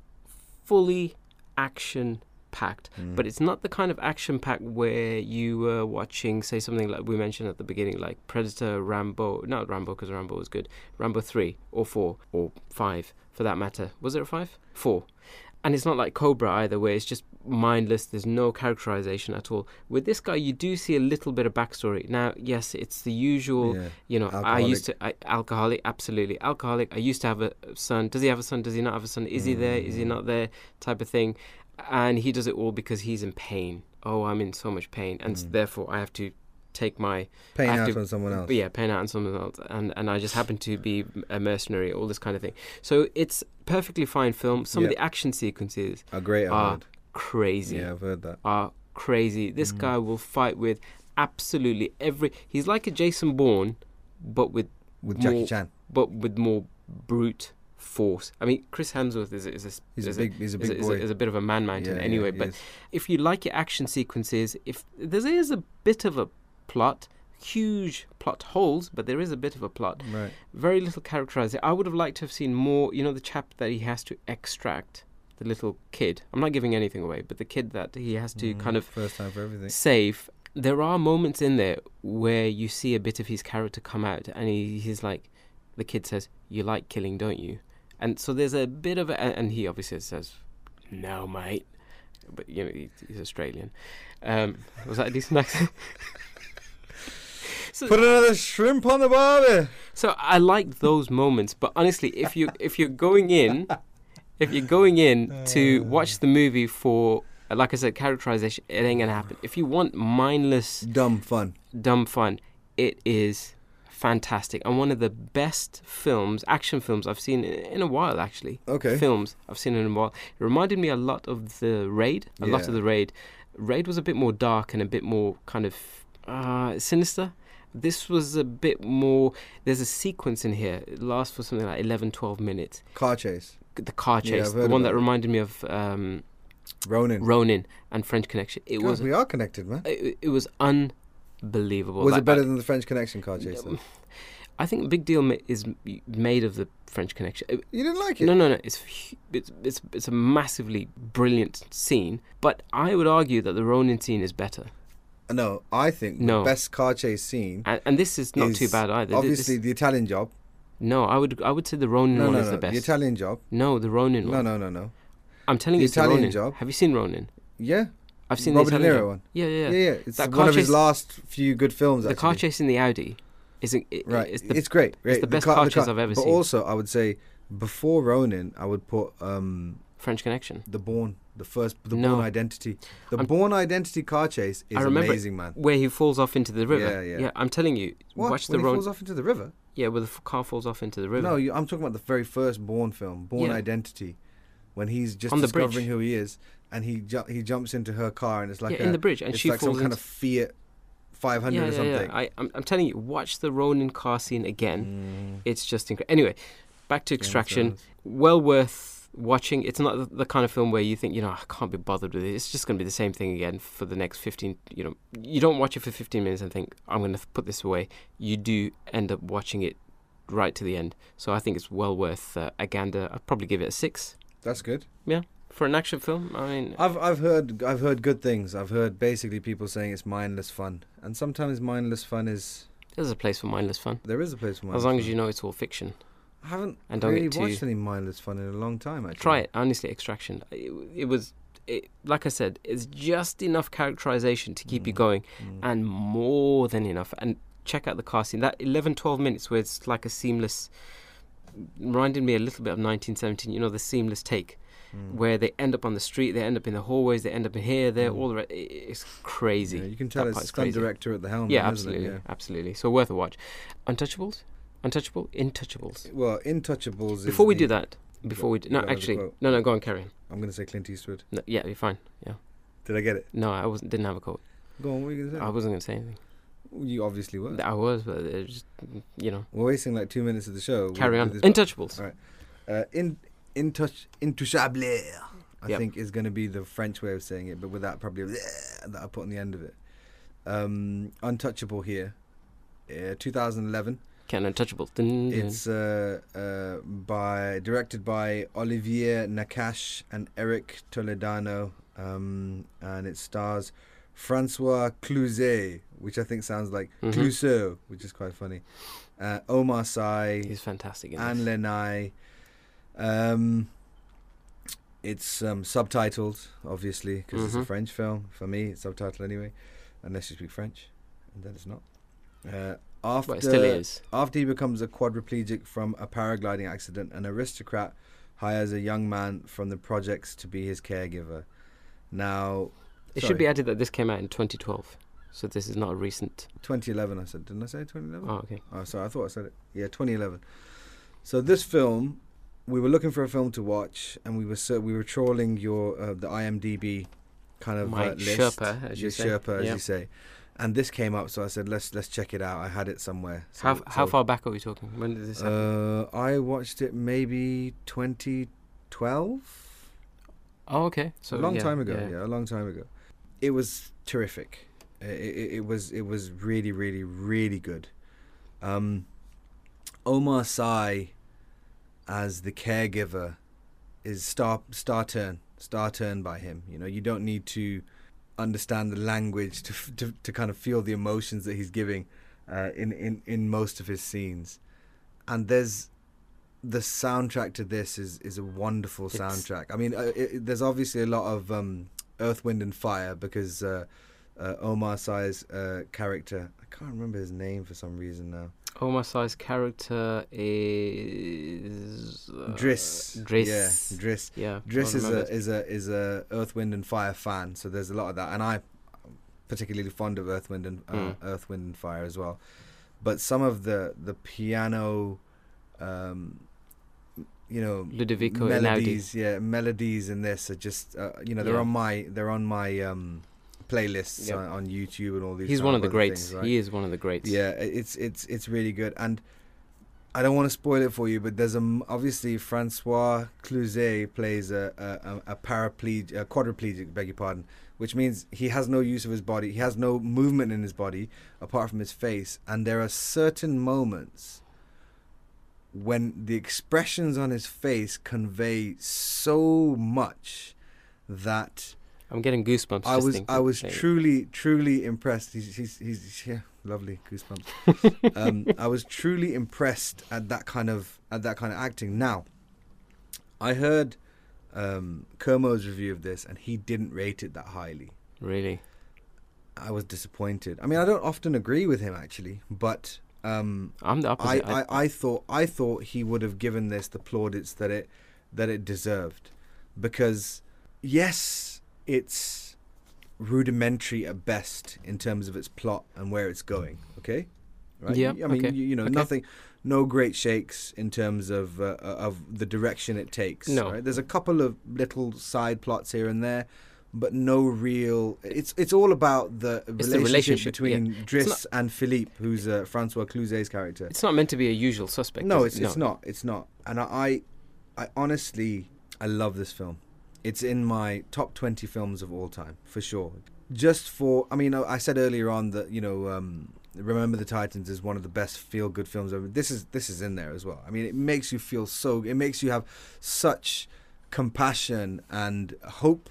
fully action packed, Mm. but it's not the kind of action packed where you were watching, say, something like we mentioned at the beginning, like Predator, Rambo. Not Rambo because Rambo was good. Rambo three or four or five for that matter. Was it a five? Four. And it's not like Cobra either, where it's just mindless. There's no characterization at all. With this guy, you do see a little bit of backstory. Now, yes, it's the usual Yeah. you know, I used to I, alcoholic, absolutely alcoholic. I used to have a son. Does he have a son? Does he not have a son? Is he there? Is he Mm. not there? Type of thing, and he does it all because he's in pain. Oh, I'm in so much pain, and Mm. therefore I have to take my pain out to- on someone else. yeah pain out on someone else, and and I just happen to be a mercenary, all this kind of thing. So it's perfectly fine film. Some of the action sequences are great Ah, award. crazy Yeah, I've heard that. are crazy. This Mm. guy will fight with absolutely every. He's like a Jason Bourne, but with With Jackie more- Chan. but with more brute force. I mean, Chris Hemsworth is a, is a, He's a is big, he's a big is boy. is a bit of a man mountain Yeah, anyway. yeah, but is. if you like your action sequences, if there is a bit of a plot, huge plot holes, but there is a bit of a plot. right. Very little characterizing. I would have liked to have seen more. You know, the chap that he has to extract, the little kid. I'm not giving anything away, but the kid that he has to Mm, kind of first time for everything. save. There are moments in there where you see a bit of his character come out, and he, he's like, the kid says, "You like killing, don't you?" And so there's a bit of, a, and he obviously says, "No, mate," but you know he, he's Australian. Um, was that a decent accent? so, Put another shrimp on the barbie. so I like those moments, but honestly, if you if you're going in, if you're going in to watch the movie for, like I said, characterization, it ain't gonna happen. If you want mindless Dumb fun. dumb fun. It is fantastic and one of the best films, action films I've seen in, a while. Actually, Okay. films I've seen in a while. It reminded me a lot of the Raid. A lot of the Raid. Raid was a bit more dark and a bit more kind of uh, sinister. This was a bit more. There's a sequence in here. It lasts for something like 11, 12 minutes. Car chase. The car Yeah, chase, I've the one about that reminded me of um, Ronin. Ronin and French Connection. It God, was. we are connected, man. It, it was unbelievable. Was Like, it better I- than the French Connection car chase? I think Big Deal ma- is made of the French Connection. Uh, You didn't like it? No, no, no. It's it's it's it's a massively brilliant scene, but I would argue that the Ronin scene is better. No, I think No. the best car chase scene. And, and this is not too bad either. Obviously, this- the Italian job. no, I would I would say the Ronin No, one no, is no. the The. Italian job. no, the Ronin No, one. no, no, no. No. I'm telling The you, it's the Italian Ronin. job. Have you seen Ronin? Yeah, I've seen Robert the De Niro one. Yeah, yeah, Yeah, yeah. yeah. It's That one car of his chase- last few good films. The Actually. car chase in the Audi is a, it, Right, It's it's, the great. great. the best car, car the chase I've ever but seen. also, I would say before Ronin, I would put um, French Connection. the Bourne, the first, the No. Bourne Identity. The I'm- Bourne Identity car chase is I remember- amazing, man. Where he falls off into the river. Yeah, yeah. I'm telling you, What? watch when the falls off into the river? Yeah, where the f- car falls off into the river. No, you, I'm talking about the very first Bourne film, Bourne Yeah. Identity. when he's just On discovering who he is, and he ju- he jumps into her car, and it's like yeah, a, in the bridge, and it's she like falls some kind of Fiat 500 yeah, or something. Yeah. I, I'm, I'm telling you, watch the Ronin car scene again. Mm. It's just incredible. Anyway, back to Extraction. Well worth watching. It's not the, the kind of film where you think, you know, I can't be bothered with it. It's just going to be the same thing again for the next 15, you know, you don't watch it for 15 minutes and think, I'm going to put this away. You do end up watching it right to the end. So I think it's well worth uh, a gander. I'd probably give it a six. That's good. For an action film, I mean, I've I've heard I've heard good things. I've heard basically people saying it's mindless fun, and sometimes mindless fun is there's a place for mindless fun. there is a place for mindless As long fun. as you know it's all fiction. I haven't and don't really watched any mindless fun in a long time. Actually, Try it, honestly, Extraction. It, it was, it, like I said, it's just enough characterization to keep you Mm. going. Mm. and more than enough. And check out the casting. That 11, 12 minutes where it's like a seamless, reminded me a little bit of 1917. You know, the seamless take Mm. where they end up on the street, they end up in the hallways, they end up in here, there, Mm. all the rest. It's crazy. Yeah, you can tell That it's stunt director at the helm. yeah, isn't it? absolutely, absolutely. So worth a watch. Untouchables, Untouchable, Intouchables. Well, Intouchables. is Before we do that, before we do, no, you got another actually, no, no, go on, carry on. I'm going to say Clint Eastwood. No, yeah, you're fine. Yeah, Did I get it? no, I wasn't. Didn't have a quote. Go on. What are you going to say? I wasn't gonna say anything. You obviously were. I was, but it just, you know, We're wasting like two minutes of the show. carry on. Intouchables. All right. Uh, in Intouch Intouchable. I Yep. think is going to be the French way of saying it, but with that probably that I put on the end of it. Um, Untouchable here, uh, 2011. Can Untouchable. Dun, dun. It's uh, uh, by directed by Olivier Nakache and Eric Toledano, um, and it stars Francois Cluzet, which I think sounds like Mhm. Clouseau, which is quite funny. Uh, Omar Sy, He's fantastic. Anne. Lenai. Um, it's um, subtitled, obviously, because it's a Mhm. French film. For me, it's subtitled anyway, unless you speak French, and then it's not. Uh, after But it still is. after he becomes a quadriplegic from a paragliding accident, an aristocrat hires a young man from the projects to be his caregiver. Now, It sorry, should be added that this came out in 2012, so this is not a recent. 2011. I said, didn't I say 2011? Oh, okay. Oh, sorry, I thought I said it. Yeah, 2011. So this film, we were looking for a film to watch, and we were so, we were trawling your uh, the IMDb kind of My uh, list, Sherpa, as you your say. Sherpa, as Yeah. you say, and this came up. So I said, let's let's check it out. I had it somewhere. So, how how far back are we talking? When did this happen? Uh, I watched it maybe 2012. oh, okay. So a long yeah, time ago. yeah. Yeah. a long time ago. It was terrific. It, it, it was it was really really really good. Um, Omar Sy as the caregiver is star star turn star turn by him. You know you don't need to understand the language to to, to kind of feel the emotions that he's giving uh, in in in most of his scenes, and there's the soundtrack to this is is a wonderful It's- soundtrack. I mean, uh, it, there's obviously a lot of um, Earth, Wind, and Fire because uh, uh, Omar Sy's uh, character, I can't remember his name for some reason now. Sy's character is uh, Driss. Driss. Yeah, Driss. Yeah. Driss is a is a is a Earth, Wind, and Fire fan, so there's a lot of that, and I'm particularly fond of Earth, Wind, and uh, Mm. Earth, Wind, and Fire as well. But some of the the piano, um, you know, Ludovico melodies, yeah, melodies in this are just uh, you know they're Yeah. on my they're on my um, playlists Yep. on, on YouTube and all these. He's one of the greats. things, right? He is one of the greats. Yeah, it's it's it's really good, and I don't want to spoil it for you, but there's a obviously Francois Cluzet plays a a, a, a paraplegic, a quadriplegic, beg your pardon, which means he has no use of his body, he has no movement in his body apart from his face, and there are certain moments when the expressions on his face convey so much that I'm getting goosebumps. I was I was truly truly impressed. He's he's, he's yeah, lovely goosebumps. um, I was truly impressed at that kind of at that kind of acting. Now, I heard um, Kermo's review of this, and he didn't rate it that highly. Really. I was disappointed. I mean, I don't often agree with him actually, but um, I'm the I, opposite. I, I thought I thought he would have given this the plaudits that it that it deserved, because yes, it's rudimentary at best in terms of its plot and where it's going. Okay, right? Yeah, I mean, okay, you, you know, okay. nothing no great shakes in terms of uh, of the direction it takes. No. right? there's a couple of little side plots here and there, but no real. It's it's all about the relationship, the relationship, between yeah. Driss It's and Philippe, who's uh, Francois Cluzet's character. It's not meant to be a usual suspect. No, it's it? it's not. It's not. And I, I honestly, I love this film. It's in my top twenty films of all time for sure. Just for, I mean, I said earlier on that you know, um, Remember the Titans is one of the best feel good films ever. This is this is in there as well. I mean, it makes you feel so. It makes you have such compassion and hope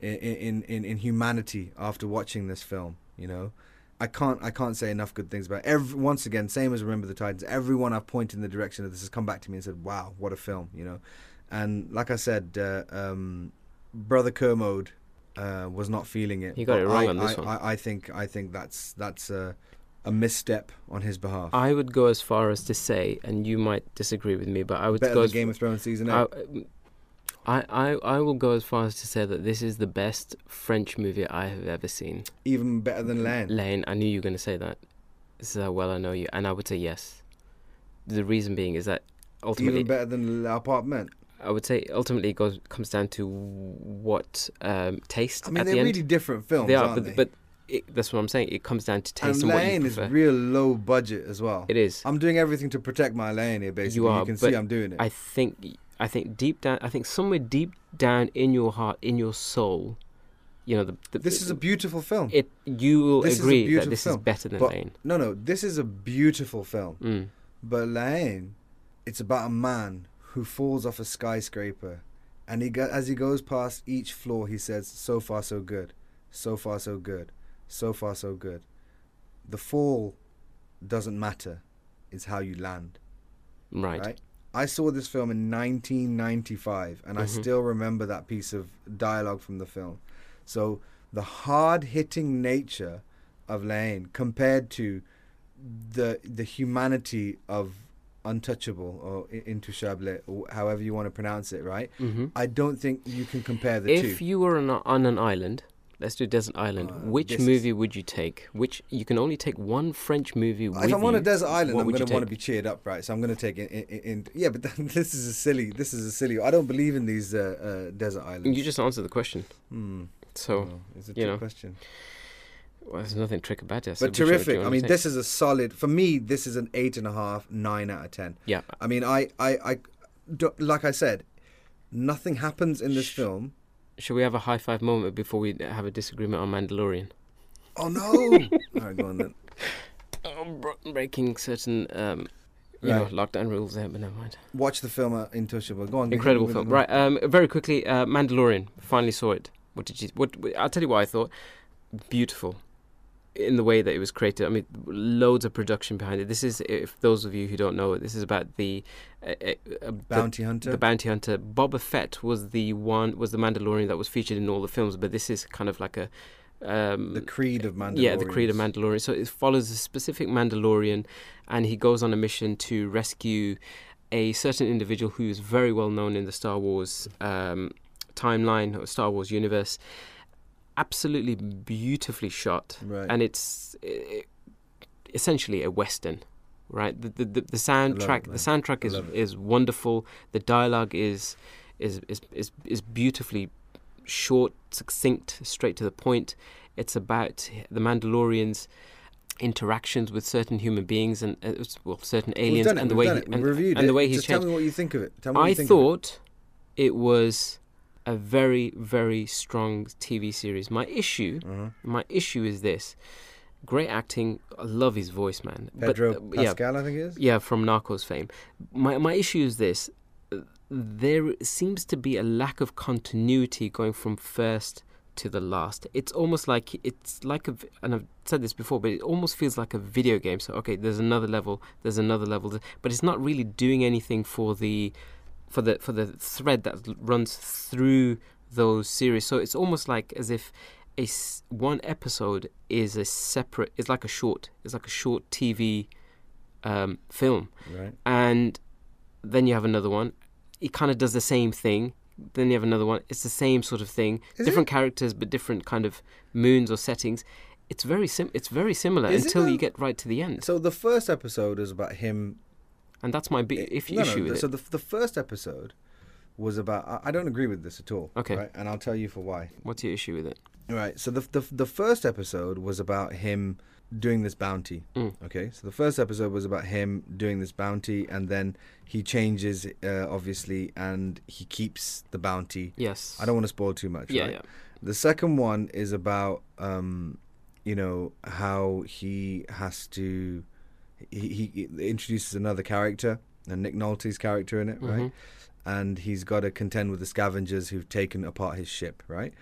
in in in, in humanity after watching this film. You know. I can't I can't say enough good things about it. every once again same as Remember the Titans everyone I've pointed in the direction of this has come back to me and said wow what a film you know and like I said uh, um, Brother Kermode uh, was not feeling it He got but it wrong I, on this I, one. I, I think I think that's that's a, a misstep on his behalf I would go as far as to say, and you might disagree with me, but I would better go than as Game of Thrones season 8 I, I, I, I will go as far as to say that this is the best French movie I have ever seen. even better than La Haine Lane, I knew you were going to say that. This is how well I know you, and I would say yes. The reason being is that ultimately, even better than L'Appartement I would say ultimately it goes comes down to what um, taste I mean they're the really different films they are, but they but it, that's what I'm saying. It comes down to taste and and, you La Haine is real low budget as well it is. I'm doing everything to protect my lane here, basically. You, are, can but see I'm doing it. I think I think deep down I think somewhere deep down in your heart, in your soul, you know the, the this is a beautiful film. it you will This agree that this is better than but- La Haine. no, no, this is a beautiful film. Mm. But La Haine, it's about a man who falls off a skyscraper, and he go, as he goes past each floor, he says, "So far, so good. So far, so good. So far, so good." The fall doesn't matter; it's how you land. Right. Right. I saw this film in 1995, and I Mhm. still remember that piece of dialogue from the film. So the hard-hitting nature of La Haine compared to the the humanity of Untouchable or Intouchable, or however you want to pronounce it, right? hmm I don't think you can compare the If two. you were on, a, on an island, let's do desert island. Uh, which movie would you take? Which you can only take one French movie with if I'm on a desert island, I'm going to want to be cheered up, right? So I'm going to take it. In, in, in, yeah, but this is a silly. This is a silly. I don't believe in these uh, uh, desert islands. You just answered the question. Hmm. So Oh, it's a you know, question. Well, there's nothing trick about it. So But terrific. I mean, this is a solid. For me, this is an eight and a half, nine out of ten. Yeah. I mean, I, I, I, like I said, nothing happens in this Shh. film. Should we have a high five moment before we have a disagreement on Mandalorian? Oh no! All right, go on then. Br- breaking certain, um, you Right. know, lockdown rules there, but never mind. Watch the film uh, Intouchable. Go on. Incredible film, right? Um, very quickly, uh, Mandalorian. Finally saw it. What did you? What? I'll tell you what I thought. Beautiful, in the way that it was created. I mean, loads of production behind it. This is, if those of you who don't know it, this is about the uh, uh, uh, Bounty Hunter. the, the bounty hunter. Boba Fett was the one was the Mandalorian that was featured in all the films, but this is kind of like a. Um, the Creed of Mandalorian. yeah, the Creed of Mandalorian. So it follows a specific Mandalorian, and he goes on a mission to rescue a certain individual who is very well known in the Star Wars um, timeline or Star Wars universe. Absolutely beautifully shot, Right. and it's eh, essentially a western. Right, the the, the, the love it, soundtrack the soundtrack is it. is wonderful. The dialogue is is is is, is beautifully short, succinct, straight to the point. It's about the Mandalorians' interactions with certain human beings and uh, well, certain aliens, and the way he, and, and the way he's changed. tell me what you think of it. Tell me what I you think of it. thought it was a very very strong TV series. My issue, Uh-huh. my issue is this: great acting. I love his voice, man. Pedro but, uh, yeah, Pascal, I think it is. yeah, from Narcos fame. My my issue is this: there seems to be a lack of continuity going from first to the last. It's almost like it's like a, and I've said this before, but it almost feels like a video game. So okay, there's another level, there's another level, but it's not really doing anything for the for the for the thread that runs through those series. So it's almost like as if a s- one episode is a separate. It's like a short. It's like a short TV um, film, Right. and then you have another one. It kind of does the same thing. Then you have another one. It's the same sort of thing. Is different characters, but different kind of moons or settings. It's very sim. It's very similar Is it until you get right to the end. So the first episode is about him and that's my big if no, issue no, with so it. the the first episode was about. I, I don't agree with this at all. Okay. right? and I'll tell you for why. What's your issue with it? Right. So the the the first episode was about him doing this bounty. Mm. Okay. So the first episode was about him doing this bounty, and then he changes, uh, obviously, and he keeps the bounty. Yes. I don't want to spoil too much. Yeah, right? yeah. The second one is about, um, you know, how he has to. He, he introduces another character, and Nick Nolte's character in it, right? Mhm. and he's got to contend with the scavengers who've taken apart his ship, right?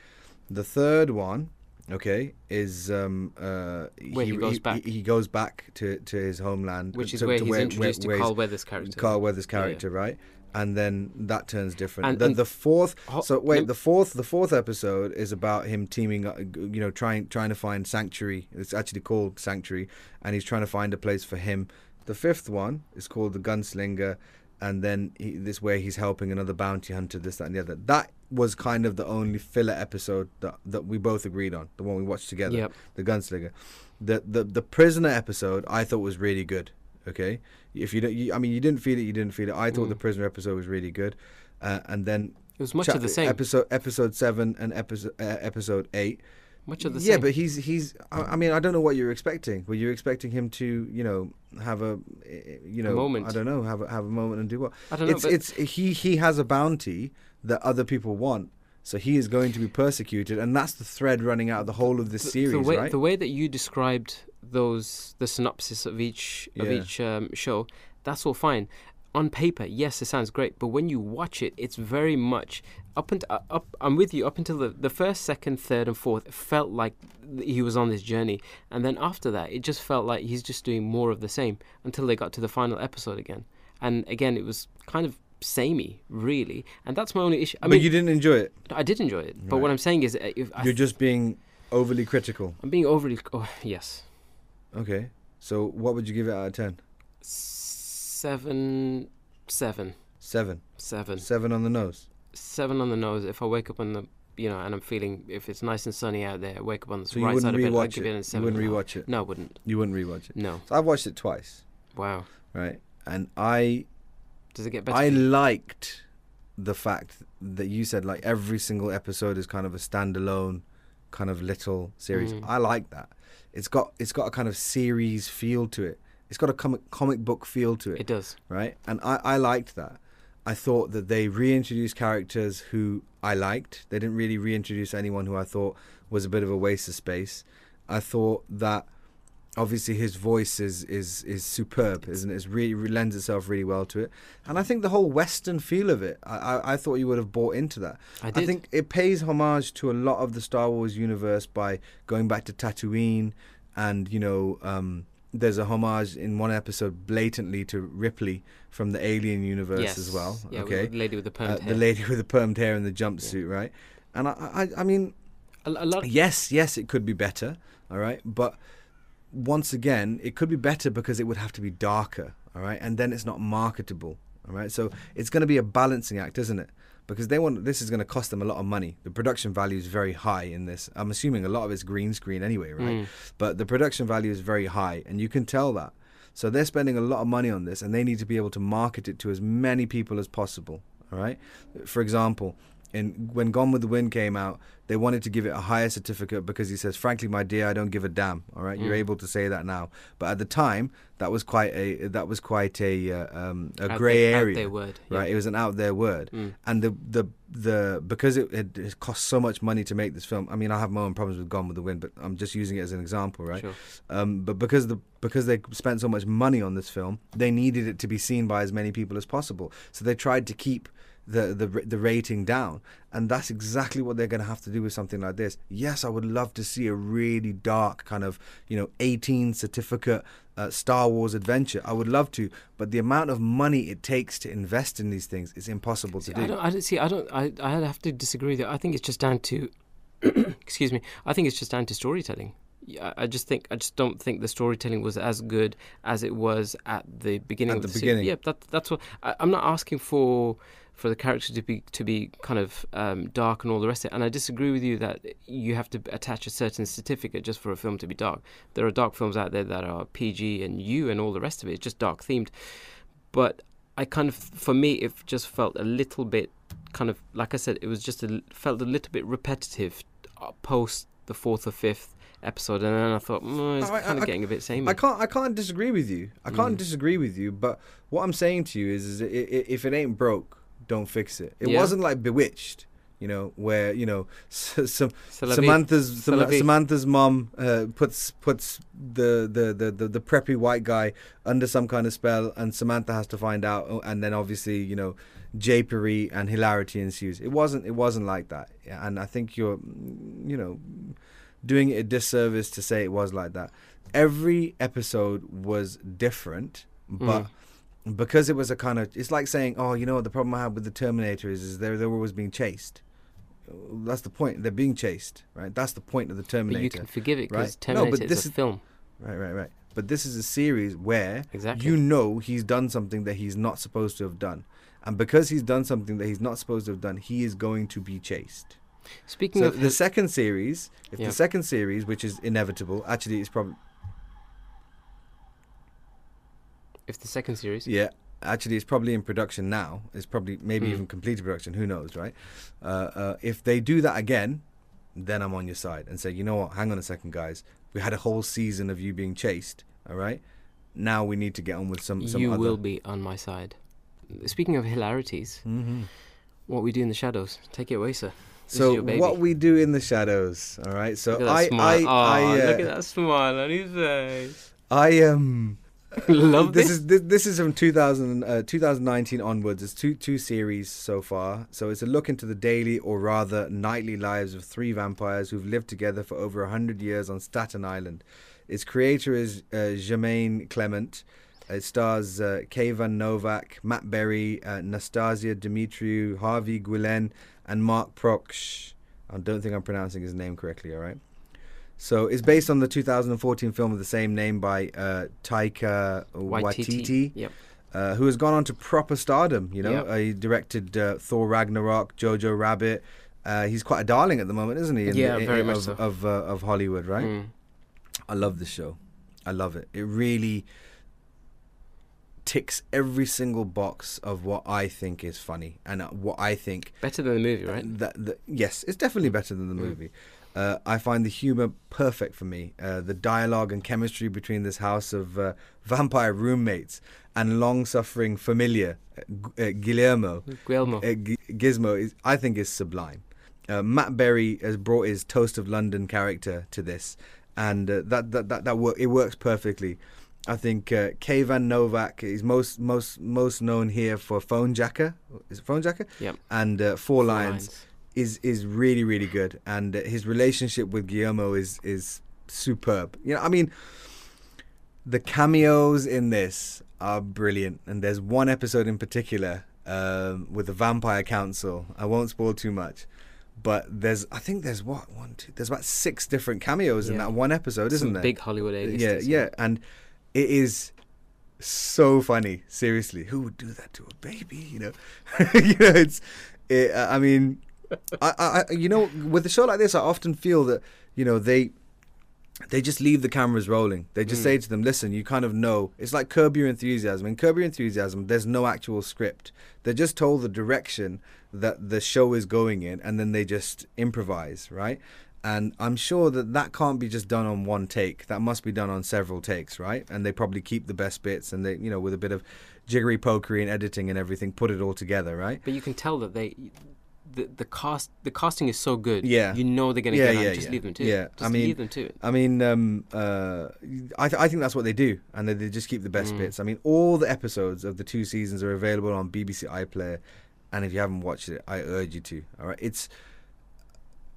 The third one, okay, is um, uh, Where he goes back. He, he goes back to, to his homeland, Which is to, where to he's introduced to Carl Weathers' character. Carl Weathers' Yeah, yeah. character, right? And then that turns different. And- the, and- the fourth, Ho- so wait, lem- the fourth, the fourth episode is about him teaming, up, you know, trying trying to find sanctuary. It's actually called sanctuary, and he's trying to find a place for him. The fifth one is called the gunslinger, and then he, this where he's helping another bounty hunter. This, that, and the other. That was kind of the only filler episode that that we both agreed on. The one we watched together, Yep. the gunslinger. The the the prisoner episode I thought was really good. Okay, if you don't, you, I mean, you didn't feel it, you didn't feel it. I thought Mm. the prisoner episode was really good, uh, and then It was much cha- of the same. Episode episode seven and episode uh, episode eight. much of the same yeah, same. but he's he's. I, I mean, I don't know what you're expecting. Were you expecting him to, you know, have a, eh, you know, moment. I don't know, have a, have a moment and do what? I don't know. It's it's he he has a bounty that other people want. So he is going to be persecuted, and that's the thread running out of the whole of this the, series, the way right? the way that you described those the synopsis of each of each um, show, that's all fine. On paper, yes, it sounds great, but when you watch it, it's very much up and uh, up. I'm with you up until the, the first, second, third, and fourth. It felt like he was on this journey, and then after that, it just felt like he's just doing more of the same until they got to the final episode again. And again, it was kind of samey, really, and that's my only issue. I but mean, you didn't enjoy it. I did enjoy it, but what I'm saying is, uh, You're just being overly critical. I'm being overly. Oh, yes. Okay. So what would you give it out of ten? Seven, seven, Seven. seven, Seven on the nose. seven on the nose. If I wake up on the, you know, and I'm feeling if it's nice and sunny out there, wake up on the So right side of bed, I'd give it a it. You wouldn't rewatch it. No, I wouldn't. You wouldn't rewatch it. No. So I've watched it twice, Wow. right? And I Does it get better? I liked the fact that you said like every single episode is kind of a standalone kind of little series. Mm. I like that. It's got it's got a kind of series feel to it. It's got a comic comic book feel to it, it does. right? And I I liked that. I thought that they reintroduced characters who I liked. They didn't really reintroduce anyone who I thought was a bit of a waste of space. I thought that obviously his voice is is is superb, isn't it? It's really it lends itself really well to it, and I think the whole Western feel of it. I I, I thought you would have bought into that. I did. I think it pays homage to a lot of the Star Wars universe by going back to Tatooine, and you know. Um, there's a homage in one episode blatantly to Ripley from the Alien universe yes. as well. Yeah, okay, the lady with the permed uh, hair. the lady with the permed hair and the jumpsuit, right? And I, I, I mean, a, a lot. yes, yes, it could be better, all right. But once again, it could be better because it would have to be darker, all right, and then it's not marketable, all right. So it's going to be a balancing act, isn't it? Because they want this is going to cost them a lot of money. The production value is very high in this. I'm assuming a lot of it's green screen anyway, right? Mm. But the production value is very high, and you can tell that. So they're spending a lot of money on this, and they need to be able to market it to as many people as possible. All right. For example, in when Gone with the Wind came out, they wanted to give it a higher certificate because he says, "Frankly, my dear, I don't give a damn." All right, you're Mm. able to say that now, but at the time, that was quite a that was quite a uh, um, a Out grey area, there word. yeah. right? It was an out there word, Mm. and the the the because it, it, it cost so much money to make this film. I mean, I have my own problems with Gone with the Wind, but I'm just using it as an example, right? Sure. Um, but because the because they spent so much money on this film, they needed it to be seen by as many people as possible. So they tried to keep the the the rating down, and that's exactly what they're going to have to do with something like this. Yes, I would love to see a really dark kind of you know 18 certificate uh, Star Wars adventure. I would love to, but the amount of money it takes to invest in these things is impossible to See, do. I don't. I don't see. I don't. I. I have to disagree with you. I think it's just down to. excuse me. I think it's just down to storytelling. I just think. I just don't think the storytelling was as good as it was at the beginning. At of the series. beginning. Yeah, that, that's what. I, I'm not asking for for the character to be to be kind of um, dark and all the rest of it. And I disagree with you that you have to attach a certain certificate just for a film to be dark. There are dark films out there that are PG and U and all the rest of it. It's just dark themed. but I kind of, for me, it just felt a little bit, kind of, like I said, it was just a, felt a little bit repetitive uh, post the fourth or fifth episode, and then I thought, mm, it's I- I- kind of I- getting a bit samey. I can't I can't disagree with you. I can't Mm. disagree with you. But what I'm saying to you is, is if it ain't broke, don't fix it. It Yeah. wasn't like Bewitched, you know, where you know la vie. Samantha's Sam- Samantha's mom uh, puts puts the, the, the, the, the preppy white guy under some kind of spell, and Samantha has to find out, oh, and then obviously you know japery and hilarity ensues. It wasn't it wasn't like that, and I think you're mm, you know doing it a disservice to say it was like that. Every episode was different, but Mm. Because it was a kind of it's like saying oh you know what the problem i have with the terminator is is they're they're always being chased that's the point they're being chased right that's the point of the terminator But terminator you can forgive it because right. No, but Terminator this is a film. right right right but this is a series where Exactly. you know he's done something that he's not supposed to have done and because he's done something that he's not supposed to have done he is going to be chased Speaking so of the second series if Yeah. the second series which is inevitable actually it's probably if the second series, Yeah, actually, it's probably in production now. It's probably maybe Mm. even completed production. Who knows, right? Uh, uh, if they do that again, then I'm on your side and say, you know what? Hang on a second, guys. We had a whole season of you being chased. All right. Now we need to get on with some. some you other... will be on my side. Speaking of hilarities, hmm what we do in the shadows. Take it away, sir. This is So what we do in the shadows. All right. So Look at that I. I, oh, I, uh, look at that smile on his face. I um. Love this this. is this, this is from 2000, uh, 2019 onwards. It's two two series so far. So it's a look into the daily or rather nightly lives of three vampires who've lived together for over hundred years on Staten Island. Its creator is uh, Jermaine Clement. It stars uh, Kayvan Novak, Matt Berry, uh, Natasia Demetriou, Harvey Guillen, and Mark Proksch. I don't think I'm pronouncing his name correctly. All right. So it's based on the 2014 film of the same name by uh, Taika Waititi, Yep. uh, who has gone on to proper stardom. You know, Yep. uh, he directed uh, Thor Ragnarok, Jojo Rabbit. Uh, he's quite a darling at the moment, isn't he? Yeah, the, very of, much so. Of uh, of Hollywood, right? Mm. I love this show. I love it. It really ticks every single box of what I think is funny and what I think Better than the movie, right? that, that yes, it's definitely better than the Mm. movie. Uh, I find the humor perfect for me. Uh, the dialogue and chemistry between this house of uh, vampire roommates and long-suffering familiar uh, uh, Guillermo Guillermo. uh, G- Gizmo is, I think, is sublime. Uh, Matt Berry has brought his Toast of London character to this, and uh, that that that, that work, it works perfectly. I think uh, Kayvan Novak is most most most known here for Fonejacker. Is it Fonejacker? Yep. And uh, Four, Four Lions, is is really really good, and his relationship with Guillermo is is superb. You know, I mean, the cameos in this are brilliant, and there's one episode in particular um, with the Vampire Council. I won't spoil too much, but there's I think there's what one two there's about six different cameos in that one episode, Some isn't there? Big Hollywood A yeah, yeah, and it is so funny. Seriously, who would do that to a baby? You know, you know, it's. It, I mean, I, I, you know, with a show like this, I often feel that you know they. They just leave the cameras rolling. They just Mm. say to them, "Listen, you kind of know." It's like Curb Your Enthusiasm. In Curb Your Enthusiasm, there's no actual script. They're just told the direction that the show is going in, and then they just improvise, right? And I'm sure that that can't be just done on one take. That must be done on several takes, right? And they probably keep the best bits, and they, you know, with a bit of jiggery pokery and editing and everything, put it all together, right? But you can tell that they, the the cast, the casting is so good. Yeah. You know they're gonna Yeah, get on. yeah, Just yeah. leave them to Yeah, it. I mean- leave them to it. I mean, um, uh, I, th- I think that's what they do, and they, they just keep the best Mm. bits. I mean, all the episodes of the two seasons are available on BBC iPlayer, and if you haven't watched it, I urge you to. All right, it's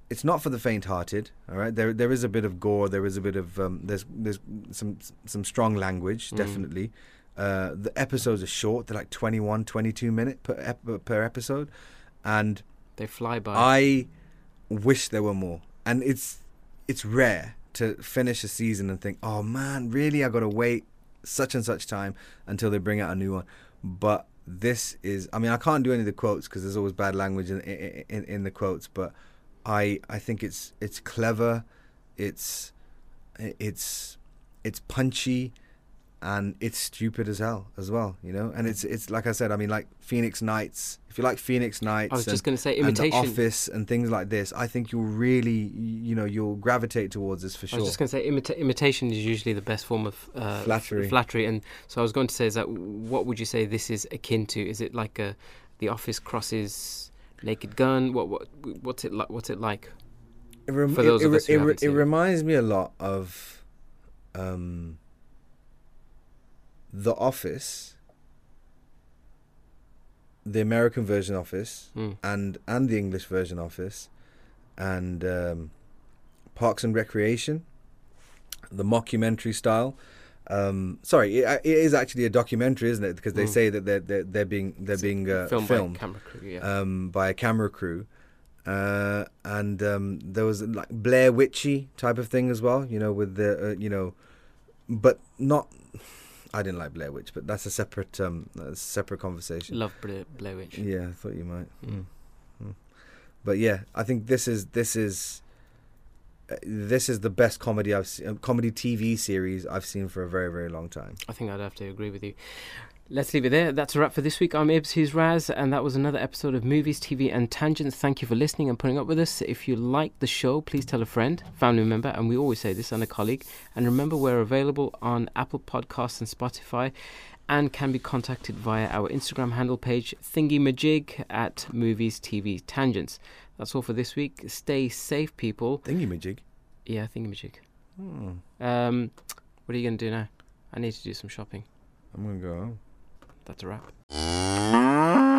it's not for the faint-hearted. All right, there there is a bit of gore, there is a bit of um, there's there's some some strong language, Mm. definitely. Uh, the episodes are short; they're like 21, 22 minute per ep- per episode, and They fly by. I wish there were more, and it's it's rare to finish a season and think, oh man, really? I got to wait such and such time until they bring out a new one. But this is, I mean, I can't do any of the quotes because there's always bad language in, in in in the quotes, but I I think it's it's clever, it's it's it's punchy, and it's stupid as hell as well, you know. And it's it's like I said, I mean, like Phoenix Nights. If you like Phoenix Nights, I was and, just going to say and The imitation. Office and things like this, I think you'll really, you know, you'll gravitate towards this for sure. I was just going to say imita- imitation is usually the best form of uh, Flattery. Flattery, and so I was going to say is that what would you say this is akin to? Is it like a The Office crosses Naked Gun? What what what's it like? What's it like? It, rem- For those it, of us who it, it it. reminds me a lot of um, The Office, the American version Office, Mm. and and the English version Office, and um, Parks and Recreation, the mockumentary style. Um, sorry, it, it is actually a documentary, isn't it? Because they Mm. say that they're they're, they're being they're being uh, filmed, filmed by camera crew. Yeah. um, by a camera crew. Uh, and um, there was like Blair Witchy type of thing as well, you know, with the uh, you know, but not. I didn't like Blair Witch, but that's a separate um, a separate conversation. Love Blair, Blair Witch. Yeah, I thought you might. Mm. Mm. But yeah, I think this is this is uh, this is the best comedy I've seen, comedy TV series I've seen for a very very long time. I think I'd have to agree with you. Let's leave it there. That's a wrap for this week. I'm Ibs, he's Raz, and that was another episode of Movies, TV, and Tangents. Thank you for listening and putting up with us. If you like the show, please tell a friend, family member, and we always say this, and a colleague. And remember, we're available on Apple Podcasts and Spotify and can be contacted via our Instagram handle page, thingy Majig at Movies, TV, Tangents. That's all for this week. Stay safe, people. Thingy majig. Yeah, thingy Hmm. Um, what are you going to do now? I need to do some shopping. I'm gonna go home that's a wrap.